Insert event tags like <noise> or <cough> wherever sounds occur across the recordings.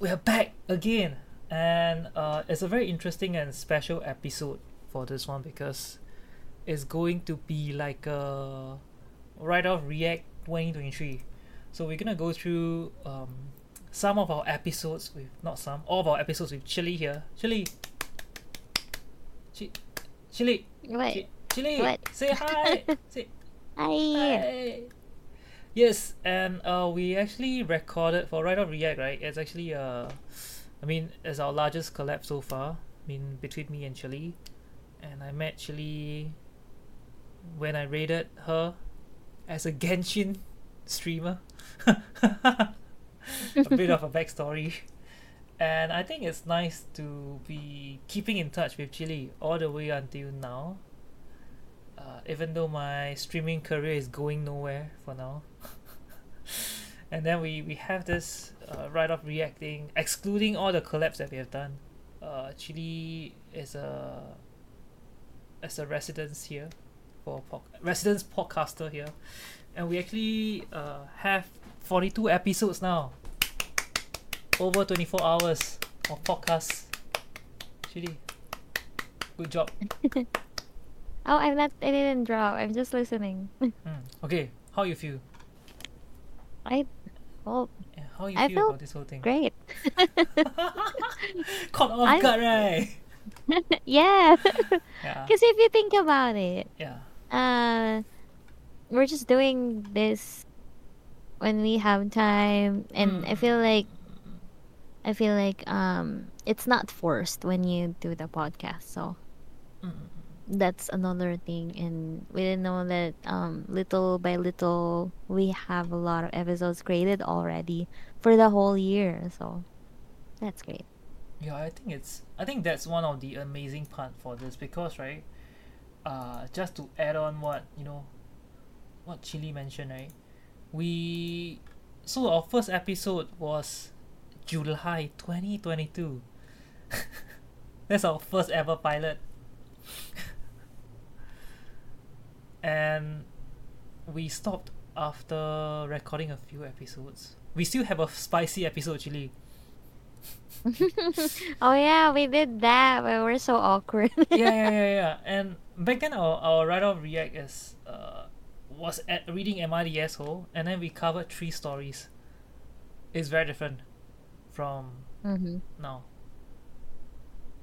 we are back again, and uh, it's a very interesting and special episode for this one because it's going to be like a Rye off React 2023. So we're gonna go through um, some of our episodes with not some, all of our episodes with Chili here. Chili, Chi- Chili, What? Chi- Chili, What? say hi. <laughs> say Hi. Hey. Yes, and uh, we actually recorded for Rye Off React, right? It's actually uh, I mean, it's our largest collab so far. I mean, between me and Chili, and I met Chili when I raided her as a <laughs> Genshin streamer. <laughs> a bit of a backstory. And I think it's nice to be keeping in touch with Chili all the way until now uh, even though my streaming career is going nowhere for now. <laughs> <laughs> and then we, we have this uh, right off reacting, excluding all the collabs that we have done. Uh, Chili is a as a residence here for pod- residence podcaster here, and we actually uh, have forty two episodes now. Over twenty four hours of podcasts. Chili, good job. <laughs> Oh, I'm not. I didn't drop. I'm just listening. Mm. Okay, how you feel? I. Well, How you I feel felt about this whole thing? great. <laughs> Caught off I'm- guard, right? <laughs> yeah. Yeah, Because if you think about it, yeah, uh, we're just doing this when we have time, and I Mm. feel like, I feel like um, it's not forced when you do the podcast. So Mm. That's another thing and we didn't know that um little by little we have a lot of episodes created already for the whole year so that's great yeah. I think it's. I think that's one of the amazing part for this because right, uh, just to add on what you know, what Chili mentioned, right? We so our first episode was July twenty twenty two. <laughs> That's our first ever pilot. And we stopped after recording a few episodes. We still have a spicy episode, Chili. <laughs> oh yeah we did that but we're so awkward <laughs> yeah, yeah, yeah, yeah. <laughs> And back then, our, our Rye off react is uh was at reading MIDS hole, and then we covered three stories. It's very different from hmm now.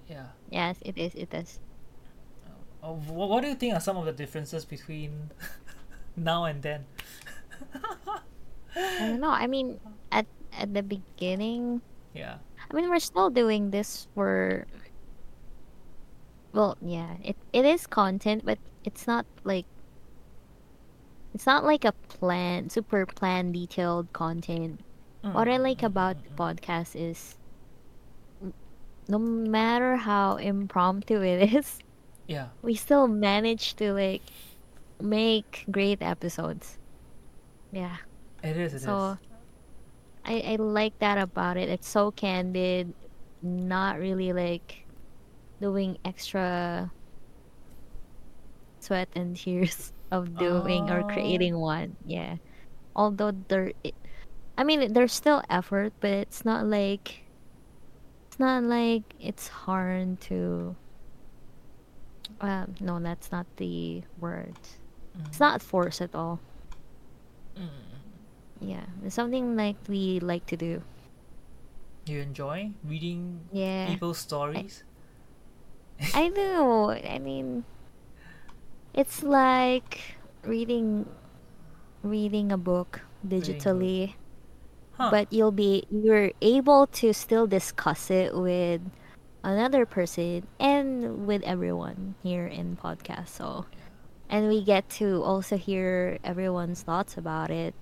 Yeah. yes it is it is what, what do you think are some of the differences between <laughs> now and then? i don't know i mean at at the beginning yeah. i mean we're still doing this for well yeah it, it is content but it's not like it's not like a plan super plan detailed content What I like about the mm-hmm. podcast is no matter how impromptu it is, Yeah. we still manage to like make great episodes. Yeah. It is. It is. So I, I like that about it. It's so candid, not really like doing extra sweat and <laughs> tears of doing or Oh. creating one. Yeah. Although there it, I mean there's still effort, but it's not like it's not like it's hard to um no, that's not the word. It's not force at all. Mm. Yeah, it's something like we like to do. You enjoy reading Yeah, people's stories? I do. I mean, it's like reading reading a book digitally, Huh. but you'll be you're able to still discuss it with another person and with everyone here in podcast. So, and we get to also hear everyone's thoughts about it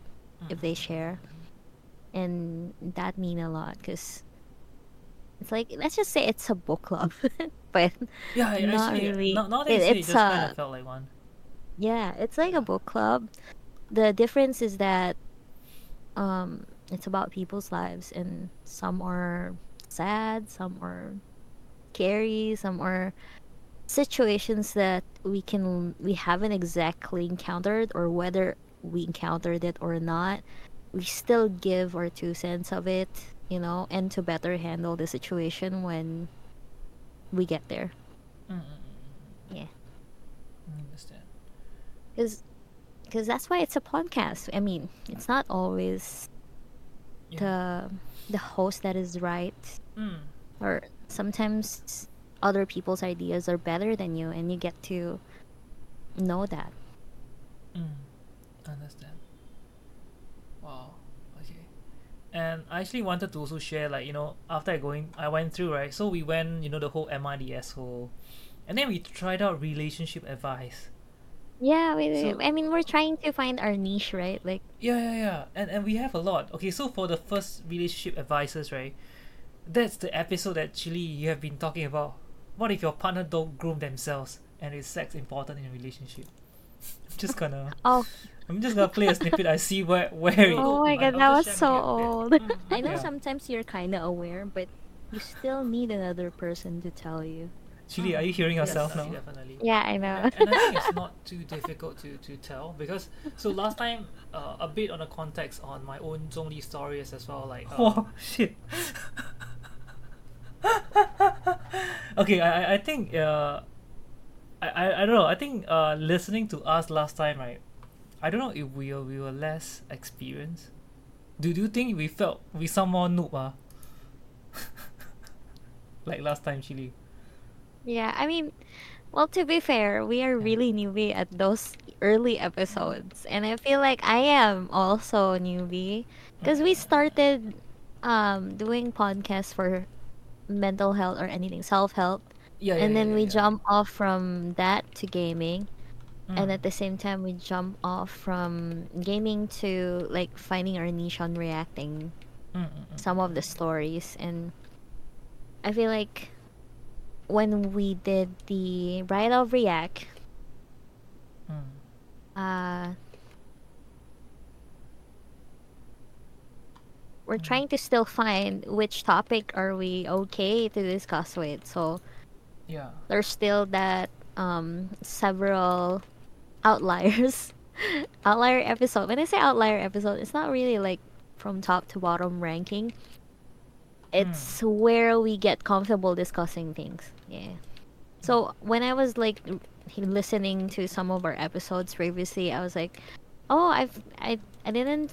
if they share, and that mean a lot because it's like let's just say it's a book club, <laughs> but yeah, it not actually. really. It- nowadays, it, it's just kind uh, of felt like one. Yeah, it's like a book club. The difference is that um it's about people's lives and some are sad, some are scary, some are situations that we can we haven't exactly encountered or whether we encountered it or not. We still give our two cents of it you know, and to better handle the situation when we get there. Mm, mm, mm, Yeah. I understand. Because because that's why it's a podcast. I mean, it's not always Yeah. the the host that is right Mm. or sometimes other people's ideas are better than you and you get to know that. Mm, understand. Wow. Okay. And I actually wanted to also share, like you know, after I going, I went through right. So we went, you know, the whole MIDS whole, and then we tried out relationship advice. Yeah, we, So- I mean, we're trying to find our niche, right? Like, Yeah, yeah, yeah. And and we have a lot. Okay, so for the first relationship advices, right? That's the episode that actually you have been talking about. What if your partner don't groom themselves and is sex important in a relationship? I'm just gonna <laughs> oh, I'm just gonna play a snippet. I see where where it oh my my god, that was so channel old. <laughs> I know Yeah. sometimes you're kind of aware, but you still need another person to tell you. Chili, are you hearing yourself now? Definitely. Yeah, I know. And, and I think it's not too difficult to, to tell because so last time uh, a bit on the context on my own Zhongli stories as well like uh, <laughs> Oh shit. <laughs> okay, I I- think uh, I, I I don't know. I think uh, listening to us last time, right? I don't know if we were we were less experienced. Do, do you think we felt we some more noob ah? <laughs> like last time, Chili. Yeah, I mean, well, to be fair, we are really newbie at those early episodes, and I feel like I am also newbie because we started um doing podcasts for mental health or anything self-help Yeah, yeah. and then yeah, we jump off from that to gaming and Mm. at the same time we jump off from gaming to like finding our niche on reacting Mm, mm, mm. some of the stories and i feel like when we did the right of react Mm. uh we're trying to still find which topic are we okay to discuss with. So Yeah. there's still that um several outliers. <laughs> Outlier episode. When i say outlier episode it's not really like from top to bottom ranking. It's where we get comfortable discussing things. Yeah. So when i was like listening to some of our episodes previously i was like oh i've i, I didn't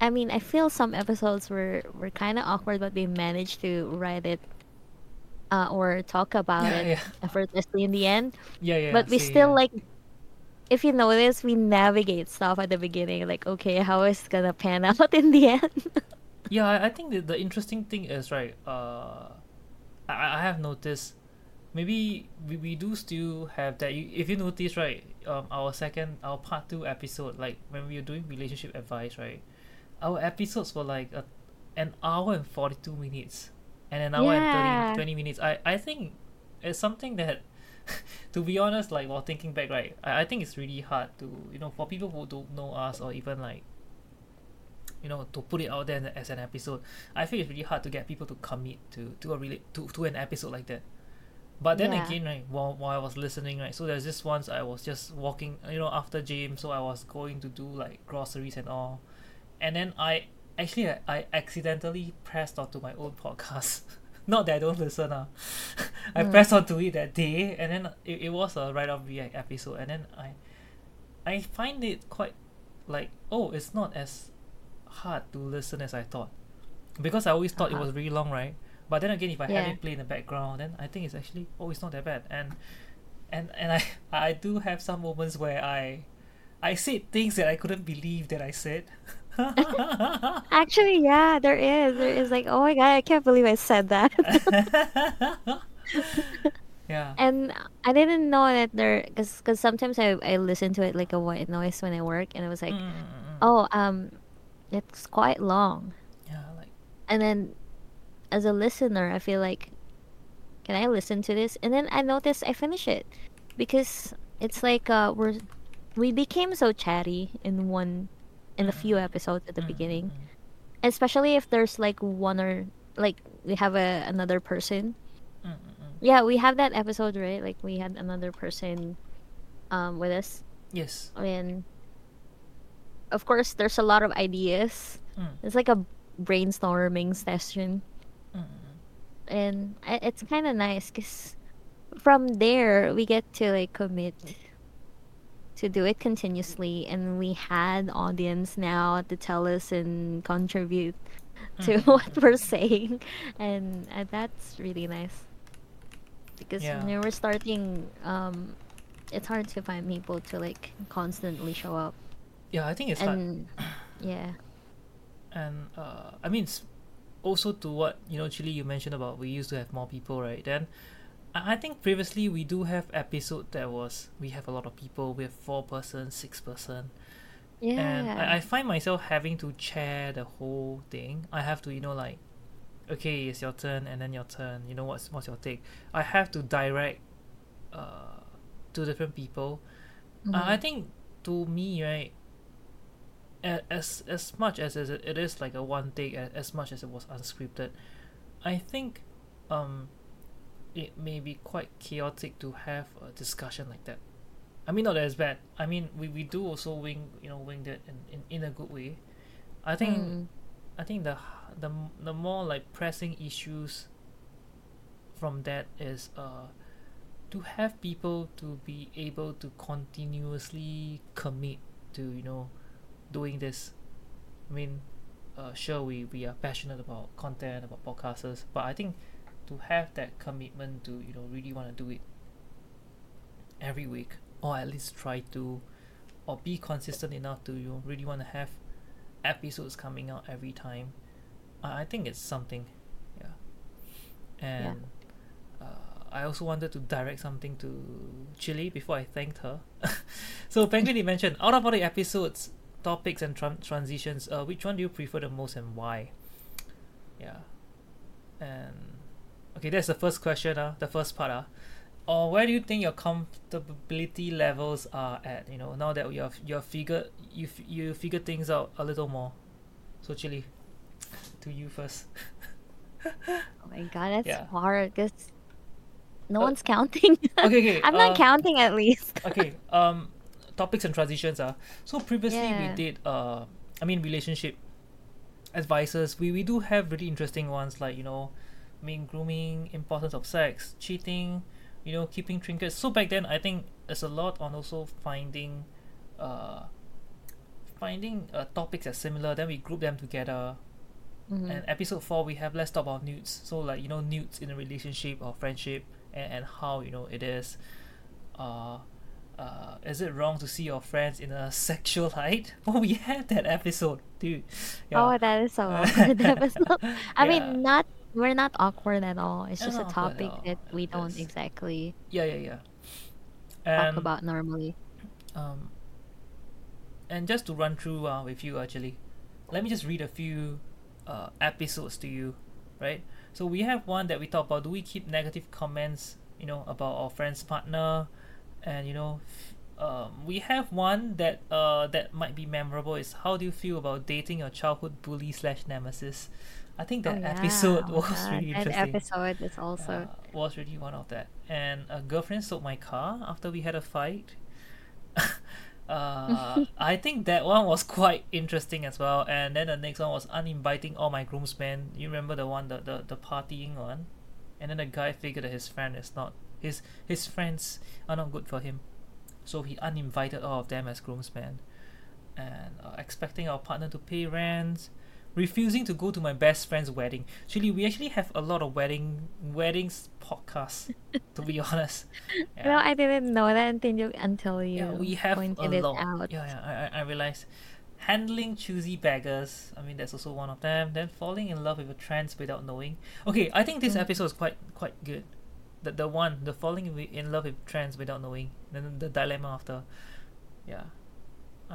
i mean i feel some episodes were were kind of awkward but we managed to write it uh, or talk about Yeah, it yeah. effortlessly in the end Yeah, yeah. but we see, still yeah. like if you notice we navigate stuff at the beginning like okay how is it gonna pan <laughs> out in the end Yeah, I, I think the, the interesting thing is right. Uh, I, I have noticed maybe we, we do still have that. If you notice right, um, our second our part two episode, like when we were doing relationship advice, right, our episodes were like a, an hour and forty two minutes, and an hour Yeah. and 30, 20 minutes. I I think it's something that. <laughs> to be honest, like while thinking back, right, I, I think it's really hard to you know for people who don't know us or even like you know to put it out there as an episode i feel it's really hard to get people to commit to to a really to, to an episode like that but then Yeah. again right while, while i was listening right so there's this once i was just walking you know after gym so i was going to do like groceries and all and then i actually i, I accidentally pressed onto my own podcast <laughs> not that i don't listen uh. <laughs> i Mm. pressed onto it that day and then it, it was a Rye off react episode and then i i find it quite like oh it's not as hard to listen as I thought because I always thought it Uh-huh. was really long, right? But then again, if I Yeah. have it play in the background, then I think it's actually oh, it's not that bad. And and and I <laughs> I do have some moments where I I said things that I couldn't believe that I said. <laughs> actually yeah there is there is like oh my god i can't believe i said that <laughs> yeah. <laughs> and i didn't know that there because because sometimes I, I listen to it like a white noise when i work and it was like mm. oh um it's quite long Yeah, like and then as a listener i feel like can i listen to this and then i noticed i finish it because it's like uh we're we became so chatty in one in a few episodes at the mm, beginning. Especially if there's like one or like we have a another person. Yeah we have that episode right? Like we had another person um with us. Yes. and of course there's a lot of ideas. Mm. it's like a brainstorming session, and it's kind of nice because from there we get to like commit to do it continuously, and we had audience now to tell us and contribute to Mhm. <laughs> what we're saying, and uh, that's really nice. Because Yeah. when we're starting, um, it's hard to find people to like constantly show up, Yeah, I think it's hard. yeah, and uh, I mean, also to what you know, Chili, you mentioned about we used to have more people, right? Then I think previously we do have episode that was we have a lot of people, we have four person, six person, yeah, and I, I find myself having to chair the whole thing. I have to, you know, like, okay, it's your turn, and then your turn. You know what's what's your take? I have to direct uh, to different people. Uh, I Mhm. think to me, right, as as much as as it is like a one take, a- as much as it was unscripted, I think, um, it may be quite chaotic to have a discussion like that. I mean, not as bad. I mean, we, we do also wing you know wing that in, in, in a good way. I think Mm. I think the the the more like pressing issues from that is uh to have people to be able to continuously commit to you know doing this. I mean, uh, sure we we are passionate about content about podcasters, but I think to have that commitment to you know really want to do it every week or at least try to or be consistent enough to you know, really want to have episodes coming out every time I I think it's something yeah. And uh, I also wanted to direct something to Chili before I thanked her. <laughs> So Penguin you mentioned out of all the episodes topics and tran- transitions uh, which one do you prefer the most and why? Yeah. And okay that's the first question uh, the first part uh. or where do you think your comfortability levels are at you know now that you have you have figured you f- you figure things out a little more so Chili to you first <laughs> oh my god, that's Yeah. hard because no Uh, one's counting. <laughs> okay okay I'm not uh, counting at least. <laughs> okay um topics and transitions are so previously we did uh i mean relationship advices we we do have really interesting ones like you know mean grooming importance of sex cheating you know keeping trinkets. So back then i think there's a lot on also finding uh finding uh, topics that's similar. Then we group them together. Mhm. and episode four we have let's talk about nudes. So like you know nudes in a relationship or friendship and, and how you know it is. Uh uh is it wrong to see your friends in a <laughs> sexual light? <laughs> Oh we had that episode dude. Yeah. Oh, that is so <laughs> awkward episode. I Yeah. mean, not we're not awkward at all. It's just a not awkward at topic that we don't It's- exactly yeah yeah yeah. talk about normally. um and just to run through uh, with you actually let me just read a few uh, episodes to you right? So we have one that we talk about do we keep negative comments you know about our friend's partner? And you know um, we have one that uh, that might be memorable is how do you feel about dating your childhood bully slash nemesis i think that oh, yeah. episode oh was really That interesting episode is also uh, was really one of that. And a girlfriend stole my car after we had a fight. <laughs> uh, I think that one was quite interesting as well. And then the next one was uninviting all my groomsmen. You remember the one, the, the, the partying one? And then the guy figured that his friend is not his his friends are not good for him, so he uninvited all of them as groomsmen, and uh, expecting our partner to pay rent, refusing to go to my best friend's wedding. Actually, we actually have a lot of wedding weddings podcasts. to be <laughs> honest, well, I didn't know that until you until you yeah, we have a pointed it lot. out. Yeah, yeah, I, I, I realized. Handling choosy beggars. I mean, that's also one of them. Then falling in love with a trans without knowing. Okay, I think this Mm. episode is quite quite good. The the one, the falling in love with trans without knowing. Then the dilemma after. Yeah.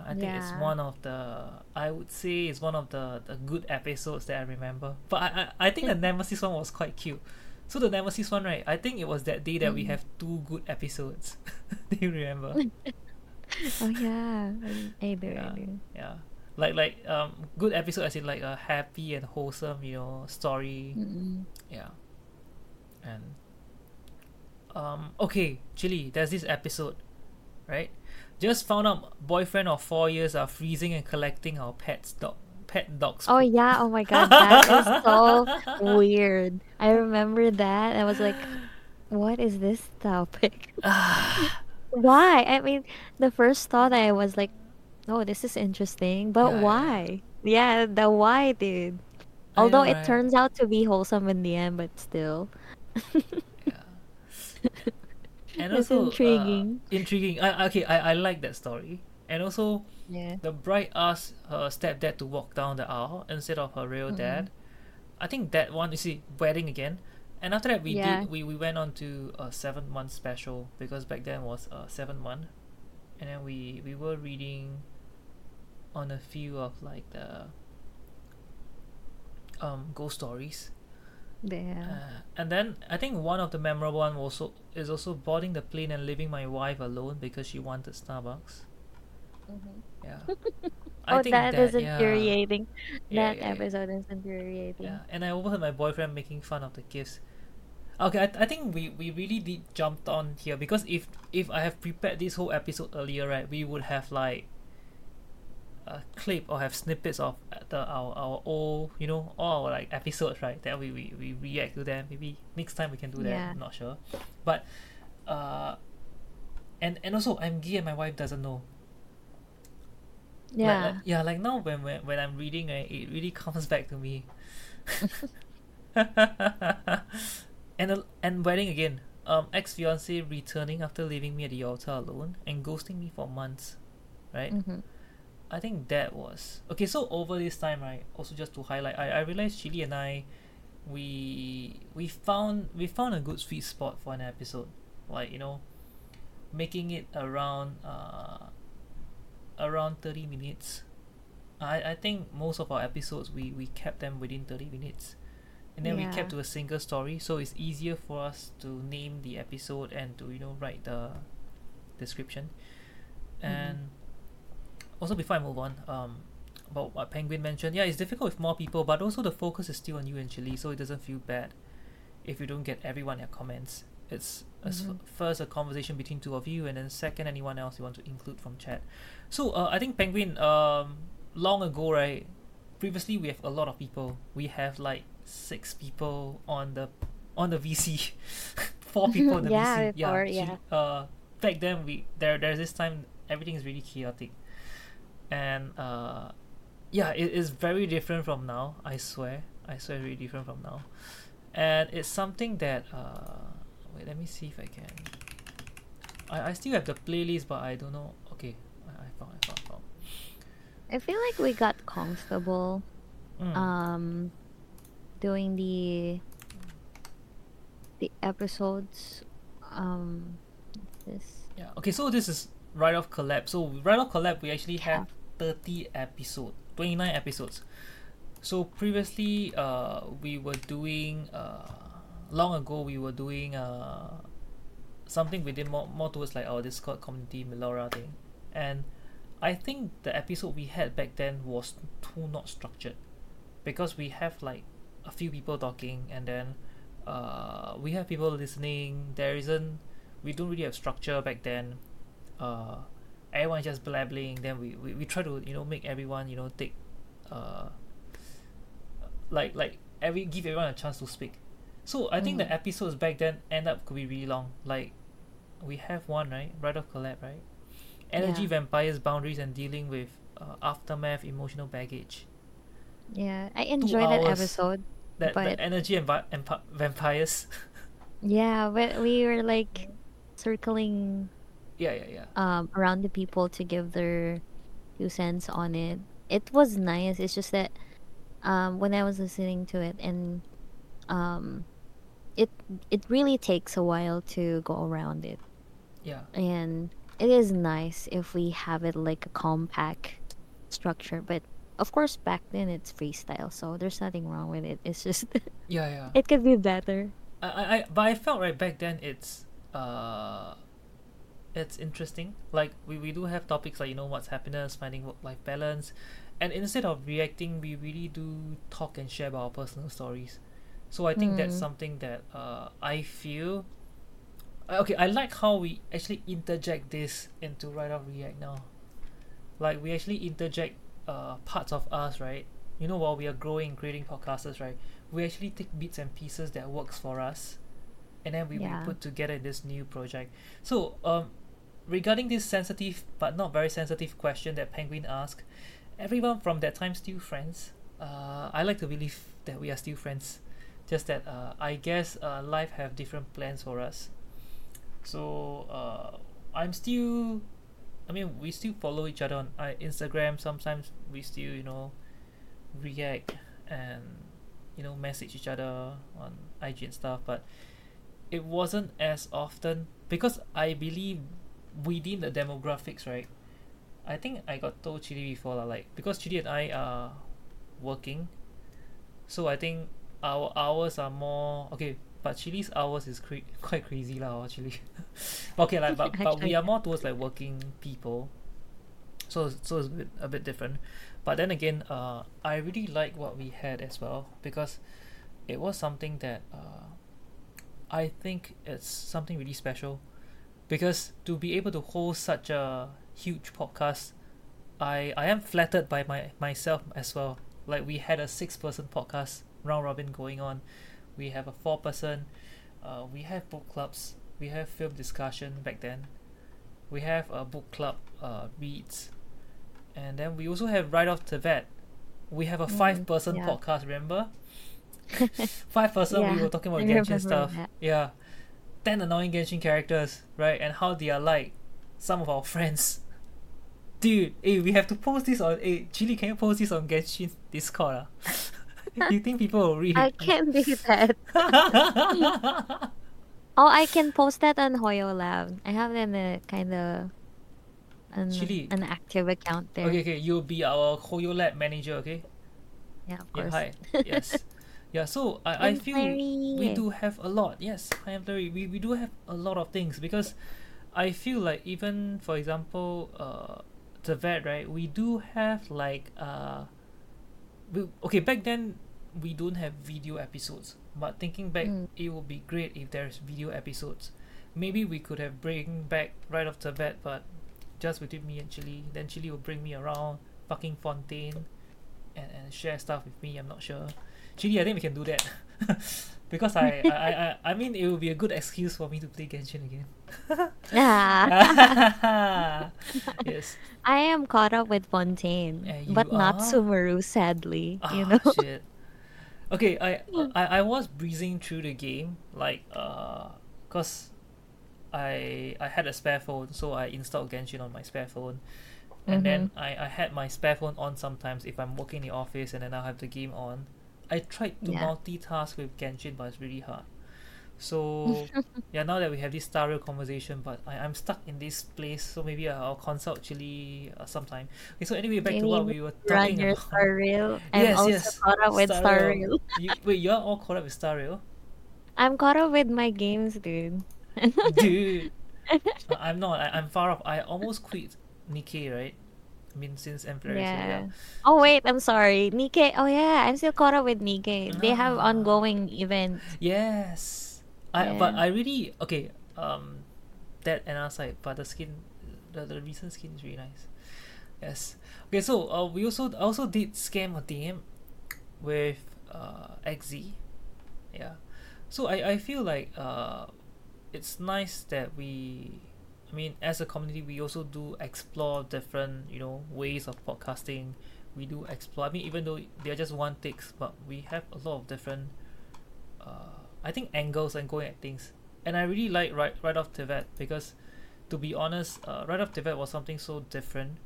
I I think it's one of the I would say it's one of the, the good episodes that I remember. But I, I, I think the Nemesis one was quite cute. So the Nemesis one, right? I think it was that day that we Mm. have two good episodes. <laughs> Do you remember? <laughs> oh yeah, I, I do. yeah, I do. yeah. Like like um good episode as in like a happy and wholesome, you know, story. Mm-mm. Yeah. And um okay, Chili, there's this episode, right? Just found out boyfriend of four years are freezing and collecting our pet's dog pet dogs. Oh yeah, oh my god, that is so weird. I remember that. I was like, what is this topic? <sighs> why? I mean, the first thought I was like, oh, this is interesting, but Yeah, yeah. why? Yeah, the why, dude. Although know, it right? turns out to be wholesome in the end, but still. <laughs> and It's also uh, intriguing. intriguing. I, okay, I, I like that story. And also, Yeah. the bride asked her stepdad to walk down the aisle instead of her real Mm-hmm. dad. I think that one, you see, wedding again. And after that, we Yeah. did we, we went on to a seven month special because back then was a seven month, and then we we were reading on a few of like the um ghost stories. Yeah. Uh, and then I think one of the memorable one also is also boarding the plane and leaving my wife alone because she wanted Starbucks. Yeah. <laughs> oh, that is yeah, infuriating. Yeah, that yeah, yeah. episode is infuriating. Yeah, and I overheard my boyfriend making fun of the gifts. Okay, I, I think we, we really did jumped on here because if if I have prepared this whole episode earlier, right, we would have like a clip or have snippets of the our, our old you know all our like episodes right that we, we, we react to them. Maybe next time we can do that. Yeah. I'm not sure, but uh, and and also I'm gay and my wife doesn't know. Yeah. like- yeah, like now when, when when I'm reading, right, it really comes back to me. <laughs> and uh, and wedding again. Um, ex fiance returning after leaving me at the altar alone and ghosting me for months, right? Mhm. I think that was okay. So over this time, right? Also, just to highlight, I, I realized Chili and I, we we found we found a good sweet spot for an episode, like you know, making it around uh around thirty minutes. I I think most of our episodes we we kept them within thirty minutes, and then we kept to a single story, so it's easier for us to name the episode and to you know write the description, and also before I move on, um, about what Penguin mentioned, yeah, it's difficult with more people, but also the focus is still on you and Chili, so it doesn't feel bad if you don't get everyone your comments. It's as Mhm. first a conversation between two of you, and then second anyone else you want to include from chat. So uh, I think Penguin, um, long ago, right? Previously, we have a lot of people. We have like six people on the on the VC, <laughs> four people on the <laughs> Yeah, VC. before, Chili- yeah. Uh, back then we there there's this time everything is really chaotic and uh yeah it is very different from now i swear i swear very different from now and it's something that uh wait let me see if i can i, I still have the playlist but i don't know okay i, I found i found, found. I feel like we got comfortable Mm. um doing the the episodes um this Yeah. Okay, so this is Rye off collab. So Rye off collab, we actually have thirty episode, twenty nine episodes. So previously, uh, we were doing uh, long ago we were doing uh, something we did more more towards like our Discord community Melora thing, and I think the episode we had back then was too not structured, because we have like a few people talking and then uh, we have people listening. There isn't we don't really have structure back then. Uh, everyone just blabbling. Then we, we, we try to you know make everyone you know take, uh, like like every give everyone a chance to speak. So I think the Mhm. episodes back then end up could be really long. Like we have one right Rye off collab right, energy Yeah. vampires boundaries and dealing with uh, aftermath emotional baggage. yeah i enjoyed that episode That But- the energy and va- empa- vampires. <laughs> yeah but we were like circling yeah yeah yeah. um around the people to give their two cents on it it was nice it's just that um when i was listening to it and um it it really takes a while to go around it Yeah. and it is nice if we have it like a compact structure but of course back then it's freestyle so there's nothing wrong with it it's just <laughs> Yeah yeah. it could be better I, I, I but I felt right back then it's uh it's interesting. Like we, we do have topics like you know what's happiness, finding work life balance, and instead of reacting, we really do talk and share about our personal stories. So I think that's Mm. something that uh I feel. uh, Okay, I like how we actually interject this into Rye off react now. Like we actually interject uh parts of us right you know while we are growing creating podcasters right we actually take bits and pieces that works for us and then we, Yeah. we put together this new project. So um regarding this sensitive but not very sensitive question that penguin asked everyone from that time still friends. Uh i like to believe that we are still friends. Just that uh i guess uh life have different plans for us. So uh i'm still i mean we still follow each other on uh, instagram. Sometimes we still you know react and you know message each other on ig and stuff but it wasn't as often because i believe within the demographics right i think i got told chili before lah, like because chili and i are working. So i think our hours are more okay but chili's hours is cra- quite crazy lah actually. <laughs> Okay like but, but we are more towards like working people. So so it's a bit, a bit different. But then again uh i really like what we had as well because it was something that uh i think it's something really special because to be able to hold such a huge podcast i i am flattered by my myself as well. Like we had a six person podcast round robin going on. We have a four person uh, we have book clubs we have film discussion back then. We have a book club uh, reads and then we also have Rye off the bat we have a Mm, five person yeah. podcast remember <laughs> five person we were talking about Genshin stuff yeah 10 annoying Genshin characters right and how they are like some of our friends dude hey we have to post this on hey Chili can you post this on Genshin Discord ah? <laughs> you think people will read I can't do <laughs> that. Oh, I can post that on HoYoLAB. I have an uh, kind of an, Chili. an active account there. okay okay you'll be our HoYoLAB manager okay Yeah, of yeah course. hi yes yeah so I, I feel we do have a lot. Yes I am very we, we do have a lot of things because I feel like even for example uh the vet right we do have like uh we, okay back then we don't have video episodes but thinking back Mm. it would be great if there's video episodes. Maybe we could have bring back Rye off the bat but just between me and Chili then Chili will bring me around fucking Fontaine and, and share stuff with me I'm not sure Chili I think we can do that <laughs> because I, I, I I mean it will be a good excuse for me to play Genshin again <laughs> Yeah. <laughs> yes I am caught up with Fontaine, but not are? Sumeru, sadly. Ah, you know. shit. Okay, I, I I was breezing through the game like uh, cause I I had a spare phone, so I installed Genshin on my spare phone, and then Mm-hmm. I I had my spare phone on sometimes if I'm working in the office and then I have the game on. I tried to Yeah. multitask with Genshin, but it's really hard. So <laughs> yeah, now that we have this Star Rail conversation, but I, I'm stuck in this place, so maybe I'll consult Chili uh, sometime. Okay, so anyway, back You to what we were Run talking your about. Star Rail. <laughs> I'm Yes, also yes. caught up with Star Rail. Rail. you, wait, you're all caught up with Star Rail? I'm caught up with my games, dude. Dude, <laughs> I'm not. I, I'm far off. I almost quit NIKKE, right? I mean, since Emperor. so Yeah. Oh wait, I'm sorry. NIKKE. Oh yeah, I'm still caught up with NIKKE. They have Ah. ongoing events. Yes. I but I really okay. Um, that another side, but the skin, the, the recent skin is really nice. Yes. Okay, so uh, we also I also did scam a DM with uh XZ. Yeah. So I I feel like uh, it's nice that we. I mean, as a community, we also do explore different, you know, ways of podcasting. We do explore. I mean, even though they're just one takes, but we have a lot of different uh, I think angles and going at things. And I really like right Rye off the bat because, to be honest, uh, Rye off the bat was something so different.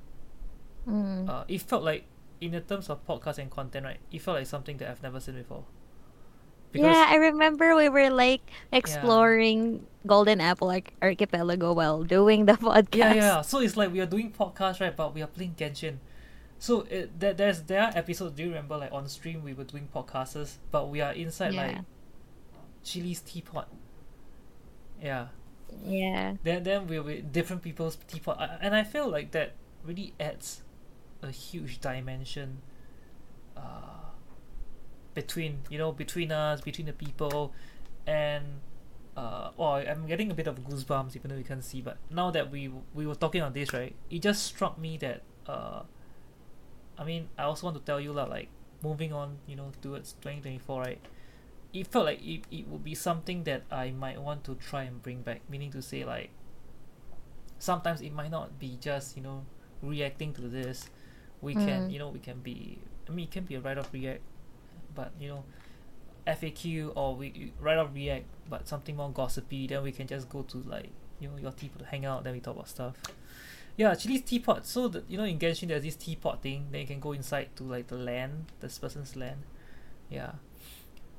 Mm. Uh, it felt like, in the terms of podcast and content, right, it felt like something that I've never seen before. Yeah, I remember we were like exploring Golden Apple like Archipelago while doing the <laughs> podcast. yeah, yeah. So it's like we are doing podcast, right? But we are playing Genshin. So it, there, there's there are episodes. Do you remember like on stream we were doing podcasts, but we are inside like Chili's teapot. Yeah. Yeah. then then we're with different people's teapot and i feel like that really adds a huge dimension uh, between you know between us between the people and uh, oh i'm getting a bit of goosebumps even though you can't see but now that we we were talking on this right it just struck me that uh, i mean i also want to tell you lah, like moving on, you know, towards 2024, right? It felt like it, it would be something that I might want to try and bring back, meaning to say, like, sometimes it might not be just, you know, reacting to this. We can, Mm. you know, we can be, I mean, it can be a right of react, but, you know, FAQ or we Rye off react, but something more gossipy, then we can just go to, like, you know, your teapot to hang out, then we talk about stuff. Yeah, Chili's teapot. So the, you know in Genshin there's this teapot thing. Then you can go inside to like the land, this person's land. Yeah.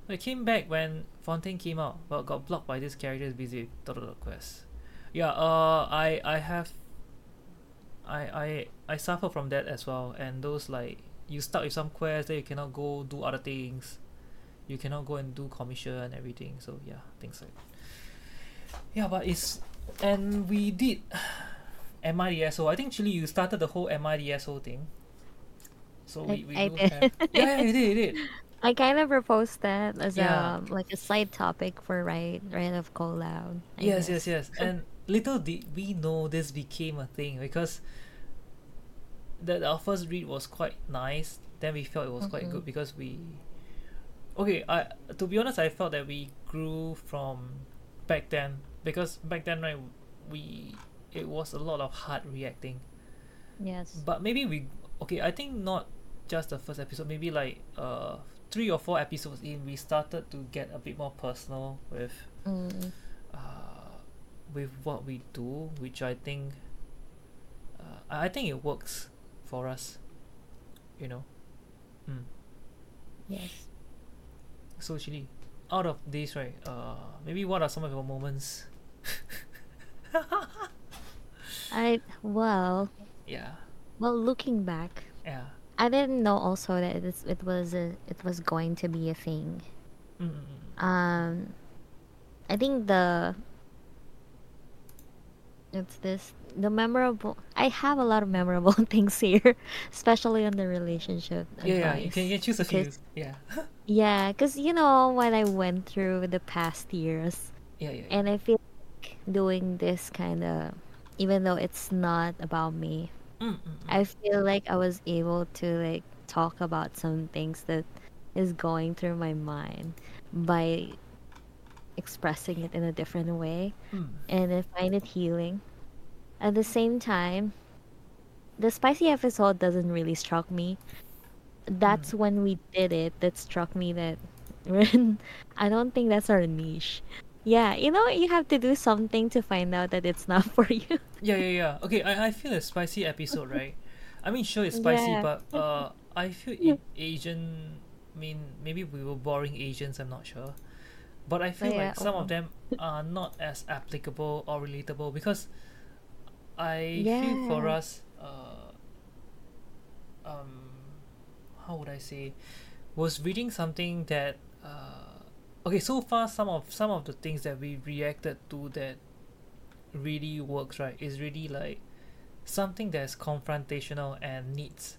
But it came back when Fontaine came out, but got blocked by this character's busy dot dot quest. Yeah. Uh, I I have. I I I suffer from that as well, and those like you start with some quests, then you cannot go do other things. You cannot go and do commission and everything. So yeah, things like. Yeah, but it's and we did <sighs> MIDSO. I think Chili, you started the whole MIDSO thing. So we, we I do did. have yeah, <laughs> yeah, you did, you did. I kind of proposed that as Yeah. a like a side topic for right right of collab. I Yes, guess. yes, yes. And little did we know this became a thing because the our first read was quite nice. Then we felt it was quite Mhm. good because we okay. I to be honest, I felt that we grew from back then because back then right we it was a lot of hard reacting. Yes. But maybe we okay. I think not just the first episode. Maybe like uh three or four episodes in, we started to get a bit more personal with Mm. uh, with what we do, which I think uh, I think it works for us. You know. Mm. Yes. So Chili, out of this right, uh, maybe what are some of your moments? <laughs> I well yeah, well looking back, yeah. I didn't know also that it, is, it was a it was going to be a thing. Mm, mm, mm. Um, I think the it's this the memorable. I have a lot of memorable <laughs> things here, especially on the relationship Yeah, yeah. You can, you can choose a few. Yeah, <laughs> Yeah, because you know what I went through the past years, yeah, yeah. yeah. and I feel like doing this kind of, even though it's not about me, Mm, mm, mm. I feel like I was able to like talk about some things that is going through my mind by expressing it in a different way Mm. and I find it healing. At the same time, the spicy episode doesn't really struck me. That's when we did it that struck me that <laughs> I don't think that's our niche. Yeah, you know, you have to do something to find out that it's not <laughs> for you. Yeah, yeah, yeah. Okay, I, I feel a spicy episode, right? I mean, sure, it's spicy, Yeah. but uh, I feel it Asian. I mean, maybe we were boring Asians. I'm not sure, but I feel yeah, like some oh. of them are not as applicable or relatable because I feel for us, uh, um, how would I say, was reading something that uh, okay. So far, some of some of the things that we reacted to that really works right is really like something that's confrontational and needs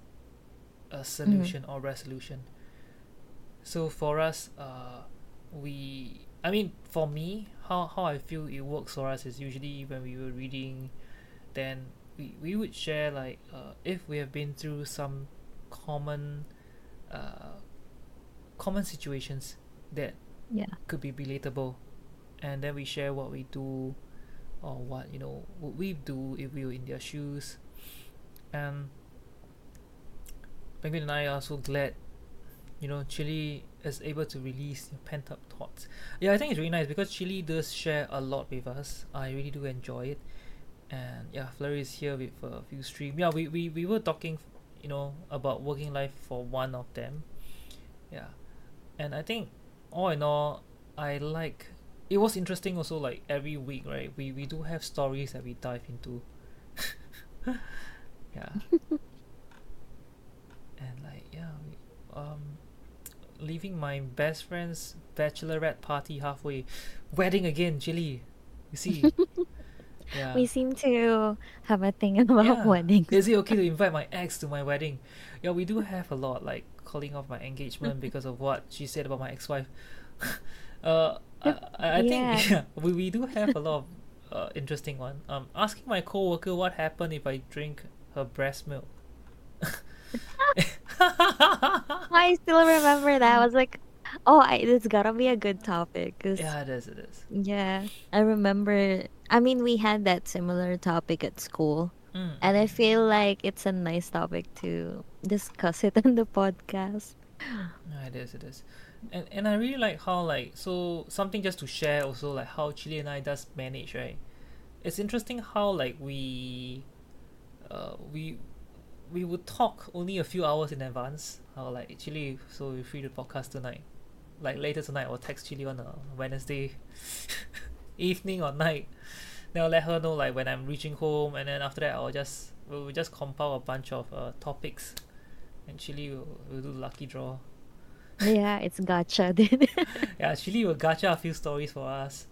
a solution or resolution so for us uh we i mean for me how how i feel it works for us is usually when we were reading then we, we would share like uh, if we have been through some common uh, common situations that Yeah. could be relatable and then we share what we do or what you know would we do if we were in their shoes. And Penguin and I are so glad you know Chili is able to release your pent up thoughts. Yeah I think it's really nice because Chili does share a lot with us. I really do enjoy it and yeah Flurry is here with a few stream. Yeah we, we, we were talking you know about working life for one of them. Yeah. And I think all in all I like it was interesting also like every week right? We we do have stories that we dive into. <laughs> Yeah. <laughs> And like yeah we, um leaving my best friend's bachelorette party halfway. Wedding again chili you see <laughs> yeah We seem to have a thing <laughs> about Yeah. weddings. is it okay to invite my ex to my wedding? Yeah, we do have a lot, like calling off my engagement because of what she said about my ex-wife. <laughs> uh, I, I think Yeah. yeah, <laughs> we, we do have a lot of uh, interesting one. Um, asking my coworker what happened if I drink her breast milk. I still remember that. I was like, oh, I, it's gotta be a good topic. 'cause- yeah, it is. It is. yeah, I remember. I mean, we had that similar topic at school, Mm. and I feel like it's a nice topic to discuss it <laughs> on the podcast. Yeah, it is. It is. And and I really like how like so something just to share also like how Chili and I does manage right. It's interesting how like we, uh, we, we would talk only a few hours in advance. How like Chili, so we're free to podcast tonight. Like later tonight, I'll text Chili on a Wednesday <laughs> evening or night. Then I'll let her know like when I'm reaching home, and then after that I'll just we'll just compile a bunch of uh, topics, and Chili will, will do lucky draw. yeah, it's gotcha, dude. <laughs> Yeah, Chili will gacha a few stories for us,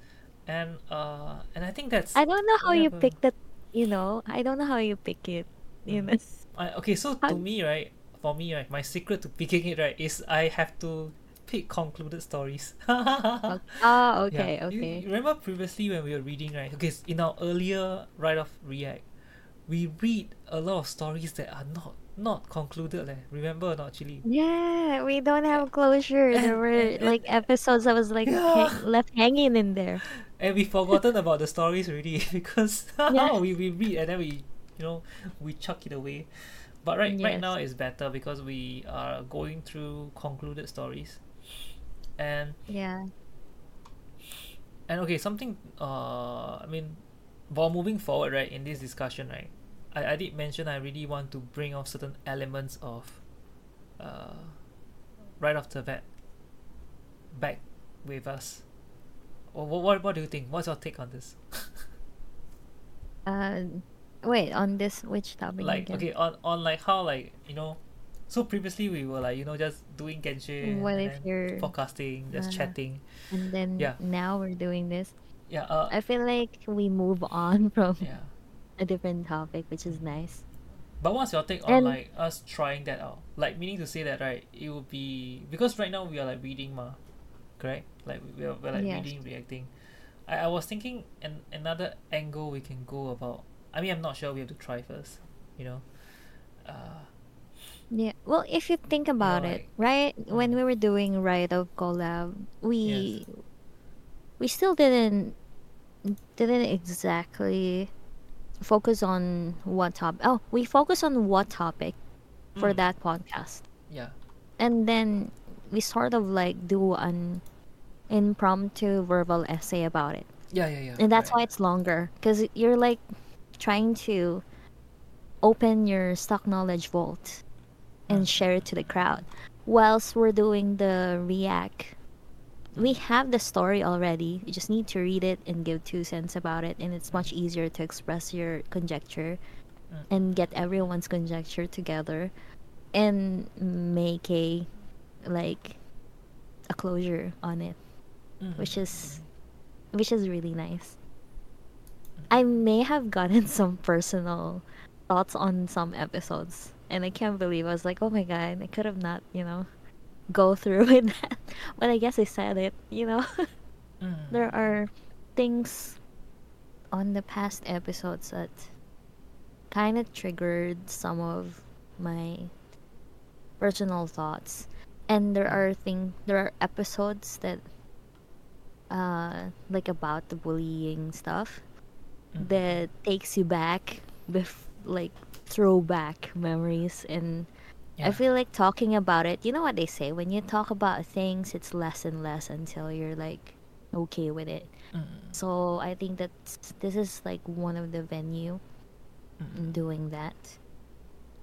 and uh, and I think that's I don't know how you pick that. You know, I don't know how you pick it. You Mm. know. I, okay. So How- to me, right, for me, right, my secret to picking it right is I have to pick concluded stories. Oh, <laughs> okay, Yeah. Okay. You, remember previously when we were reading, right? Okay, in our earlier Rye off React, we read a lot of stories that are not not concluded. Leh. Remember or not, Chili? Yeah, we don't have closure. There <laughs> were and- and- like episodes that was like Yeah. left hanging in there. and we forgotten about the stories already <laughs> because Yeah. we, we read and then we you know we chuck it away but right right now it's better because we are going through concluded stories and Yeah. and okay something uh i mean while moving forward right in this discussion right i, I did mention i really want to bring off certain elements of uh Rye off the bat back with us or what, what, what do you think what's your take on this Uh, wait, on this which topic like again? okay on on like how like you know so previously we were like you know just doing Genshin What if you're- podcasting just Uh, chatting And then Yeah. now we're doing this. yeah uh, I feel like we move on <laughs> from yeah a different topic, which is nice. but what's your take on And- like us trying that out like meaning to say that right it will be because right now we are like reading ma correct like we are we're like Yes. reading reacting I, I was thinking an, another angle we can go about I mean I'm not sure we have to try first you know uh Yeah. Well, if you think about it, like- right? When Mm. we were doing Rye off collab, we we still didn't didn't exactly focus on what topic. Oh, we focus on what topic for Mm. that podcast, yeah and then we sort of like do an impromptu verbal essay about it, yeah yeah yeah and that's right. why it's longer because you're like trying to open your stock knowledge vault and share it to the crowd. Whilst we're doing the react, we have the story already. You just need to read it and give two cents about it, and it's much easier to express your conjecture Mm. and get everyone's conjecture together and make a like a closure on it, Mhm, which is mhm. which is really nice. I may have gotten <laughs> some personal thoughts on some episodes, and I can't believe I was like, oh my god, I could have not, you know, go through <laughs> with that. But I guess I said it, you know. Mhm. <laughs> there are things on the past episodes that kind of triggered some of my personal thoughts and there are thing there are episodes that uh like about the bullying stuff Mhm. that takes you back bef- like throwback memories and I feel like talking about it, you know what they say, when you talk about things it's less and less until you're like okay with it. Mhm, So I think that this is like one of the venue mhm. doing that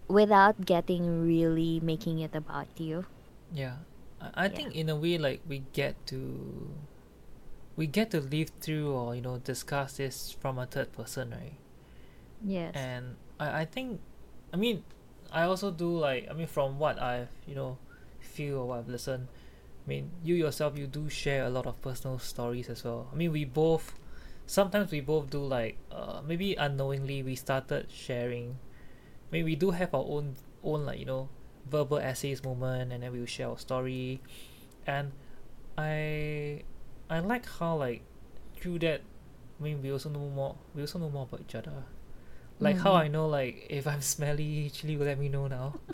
without getting really making it about you. Yeah, I, I Yeah. think in a way like we get to we get to live through or you know discuss this from a third person, right? Yes. And I, I think, I mean, I also do like I mean from what I've you know feel or what I've listened. I mean, you yourself you do share a lot of personal stories as well. I mean, we both sometimes we both do like uh maybe unknowingly we started sharing. I mean, we do have our own own like you know verbal essays moment, and then we will share our story, and I I like how like through that. I mean, we also know more. We also know more about each other. Like how Mhm. I know like if I'm smelly, Chili will let me know now. <laughs>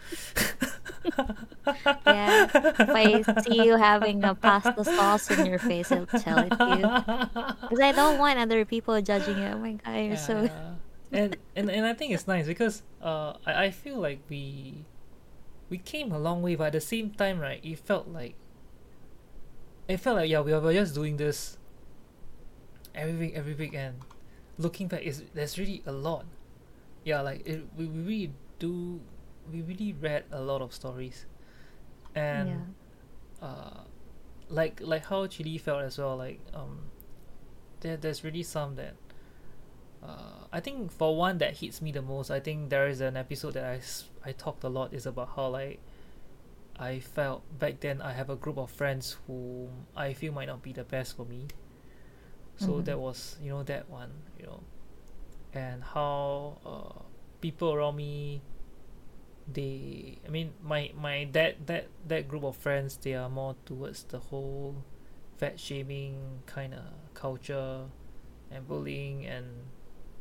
Yeah. If I see you having a pasta sauce in your face, I'll tell it to you. <laughs> Because I don't want other people judging you. Oh my god, you're so. Yeah. and, and and I think it's nice because uh I, I feel like we we came a long way but at the same time right it felt like it felt like yeah we were just doing this every week every week and looking back is there's really a lot yeah like it, we, we really do we really read a lot of stories and uh like like how chili felt as well like um there, there's really some that uh, I think for one that hits me the most, I think there is an episode that I, I talked a lot is about how like I felt back then I have a group of friends who I feel might not be the best for me. So Mhm. that was you know that one you know, and how uh, people around me they I mean my my that that that group of friends they are more towards the whole fat shaming kind of culture and bullying and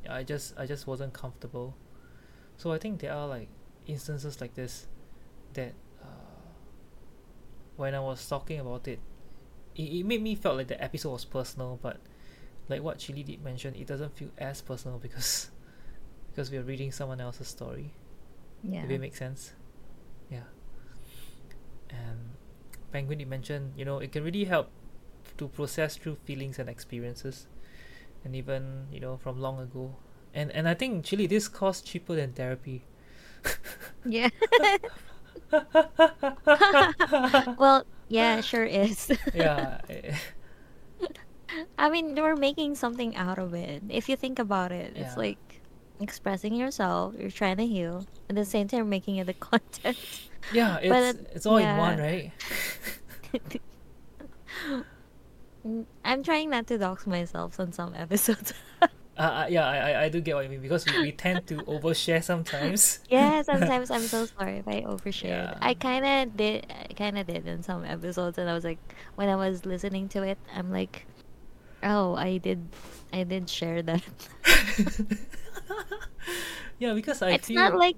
I just I just wasn't comfortable. So I think there are like instances like this that uh, when I was talking about it, it, it made me felt like the episode was personal, but like what Chili did mention, it doesn't feel as personal because <laughs> because we are reading someone else's story. Yeah. If it makes sense. Yeah. And Penguin did mention, you know, it can really help to process through feelings and experiences and even, you know, from long ago. And and I think Chili this costs cheaper than therapy. Yeah. <laughs> <laughs> well, yeah, sure is. yeah. eh, <laughs> I mean, we're making something out of it. If you think about it, it's like expressing yourself. You're trying to heal, at the same time making it the <laughs> content. yeah, it's it's all in one, right? <laughs> I'm trying not to dox myself on some episodes. Uh, uh, yeah, I, I I do get what you mean because we, we tend to overshare sometimes. yeah, sometimes I'm so sorry if I overshared. Yeah. I kind of did. Kind of did in some episodes, and I was like, when I was listening to it, I'm like, oh, I did, I did share that. <laughs> yeah, because I it's feel not like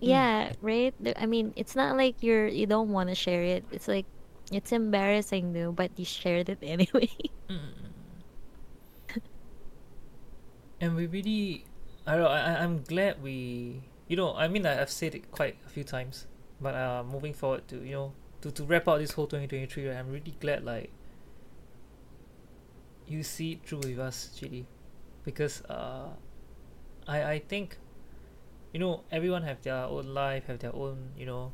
yeah right i mean it's not like you're you don't want to share it it's like it's embarrassing though but you shared it <laughs> anyway Mm. and we really I don't I I'm glad we you know I mean I- I've said it quite a few times but uh moving forward to you know to, to wrap out this whole 2023 right, I'm really glad like you see it through with us Chili because uh I I think you know everyone have their own life have their own you know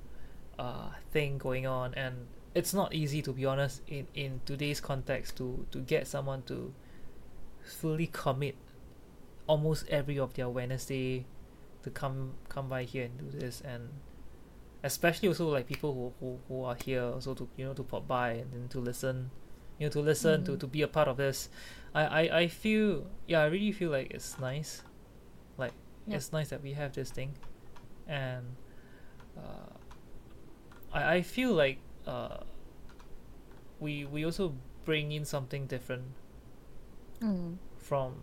uh thing going on. And it's not easy to be honest in in today's context to to get someone to fully commit almost every of their Wednesday to come come by here and do this. And especially also like people who, who, who are here also to you know to pop by and then to listen you know to listen to, Mhm. to be a part of this I, I, I feel yeah I really feel like it's nice like Yep. it's nice that we have this thing and uh, I, I feel like uh, we we also bring in something different mm. from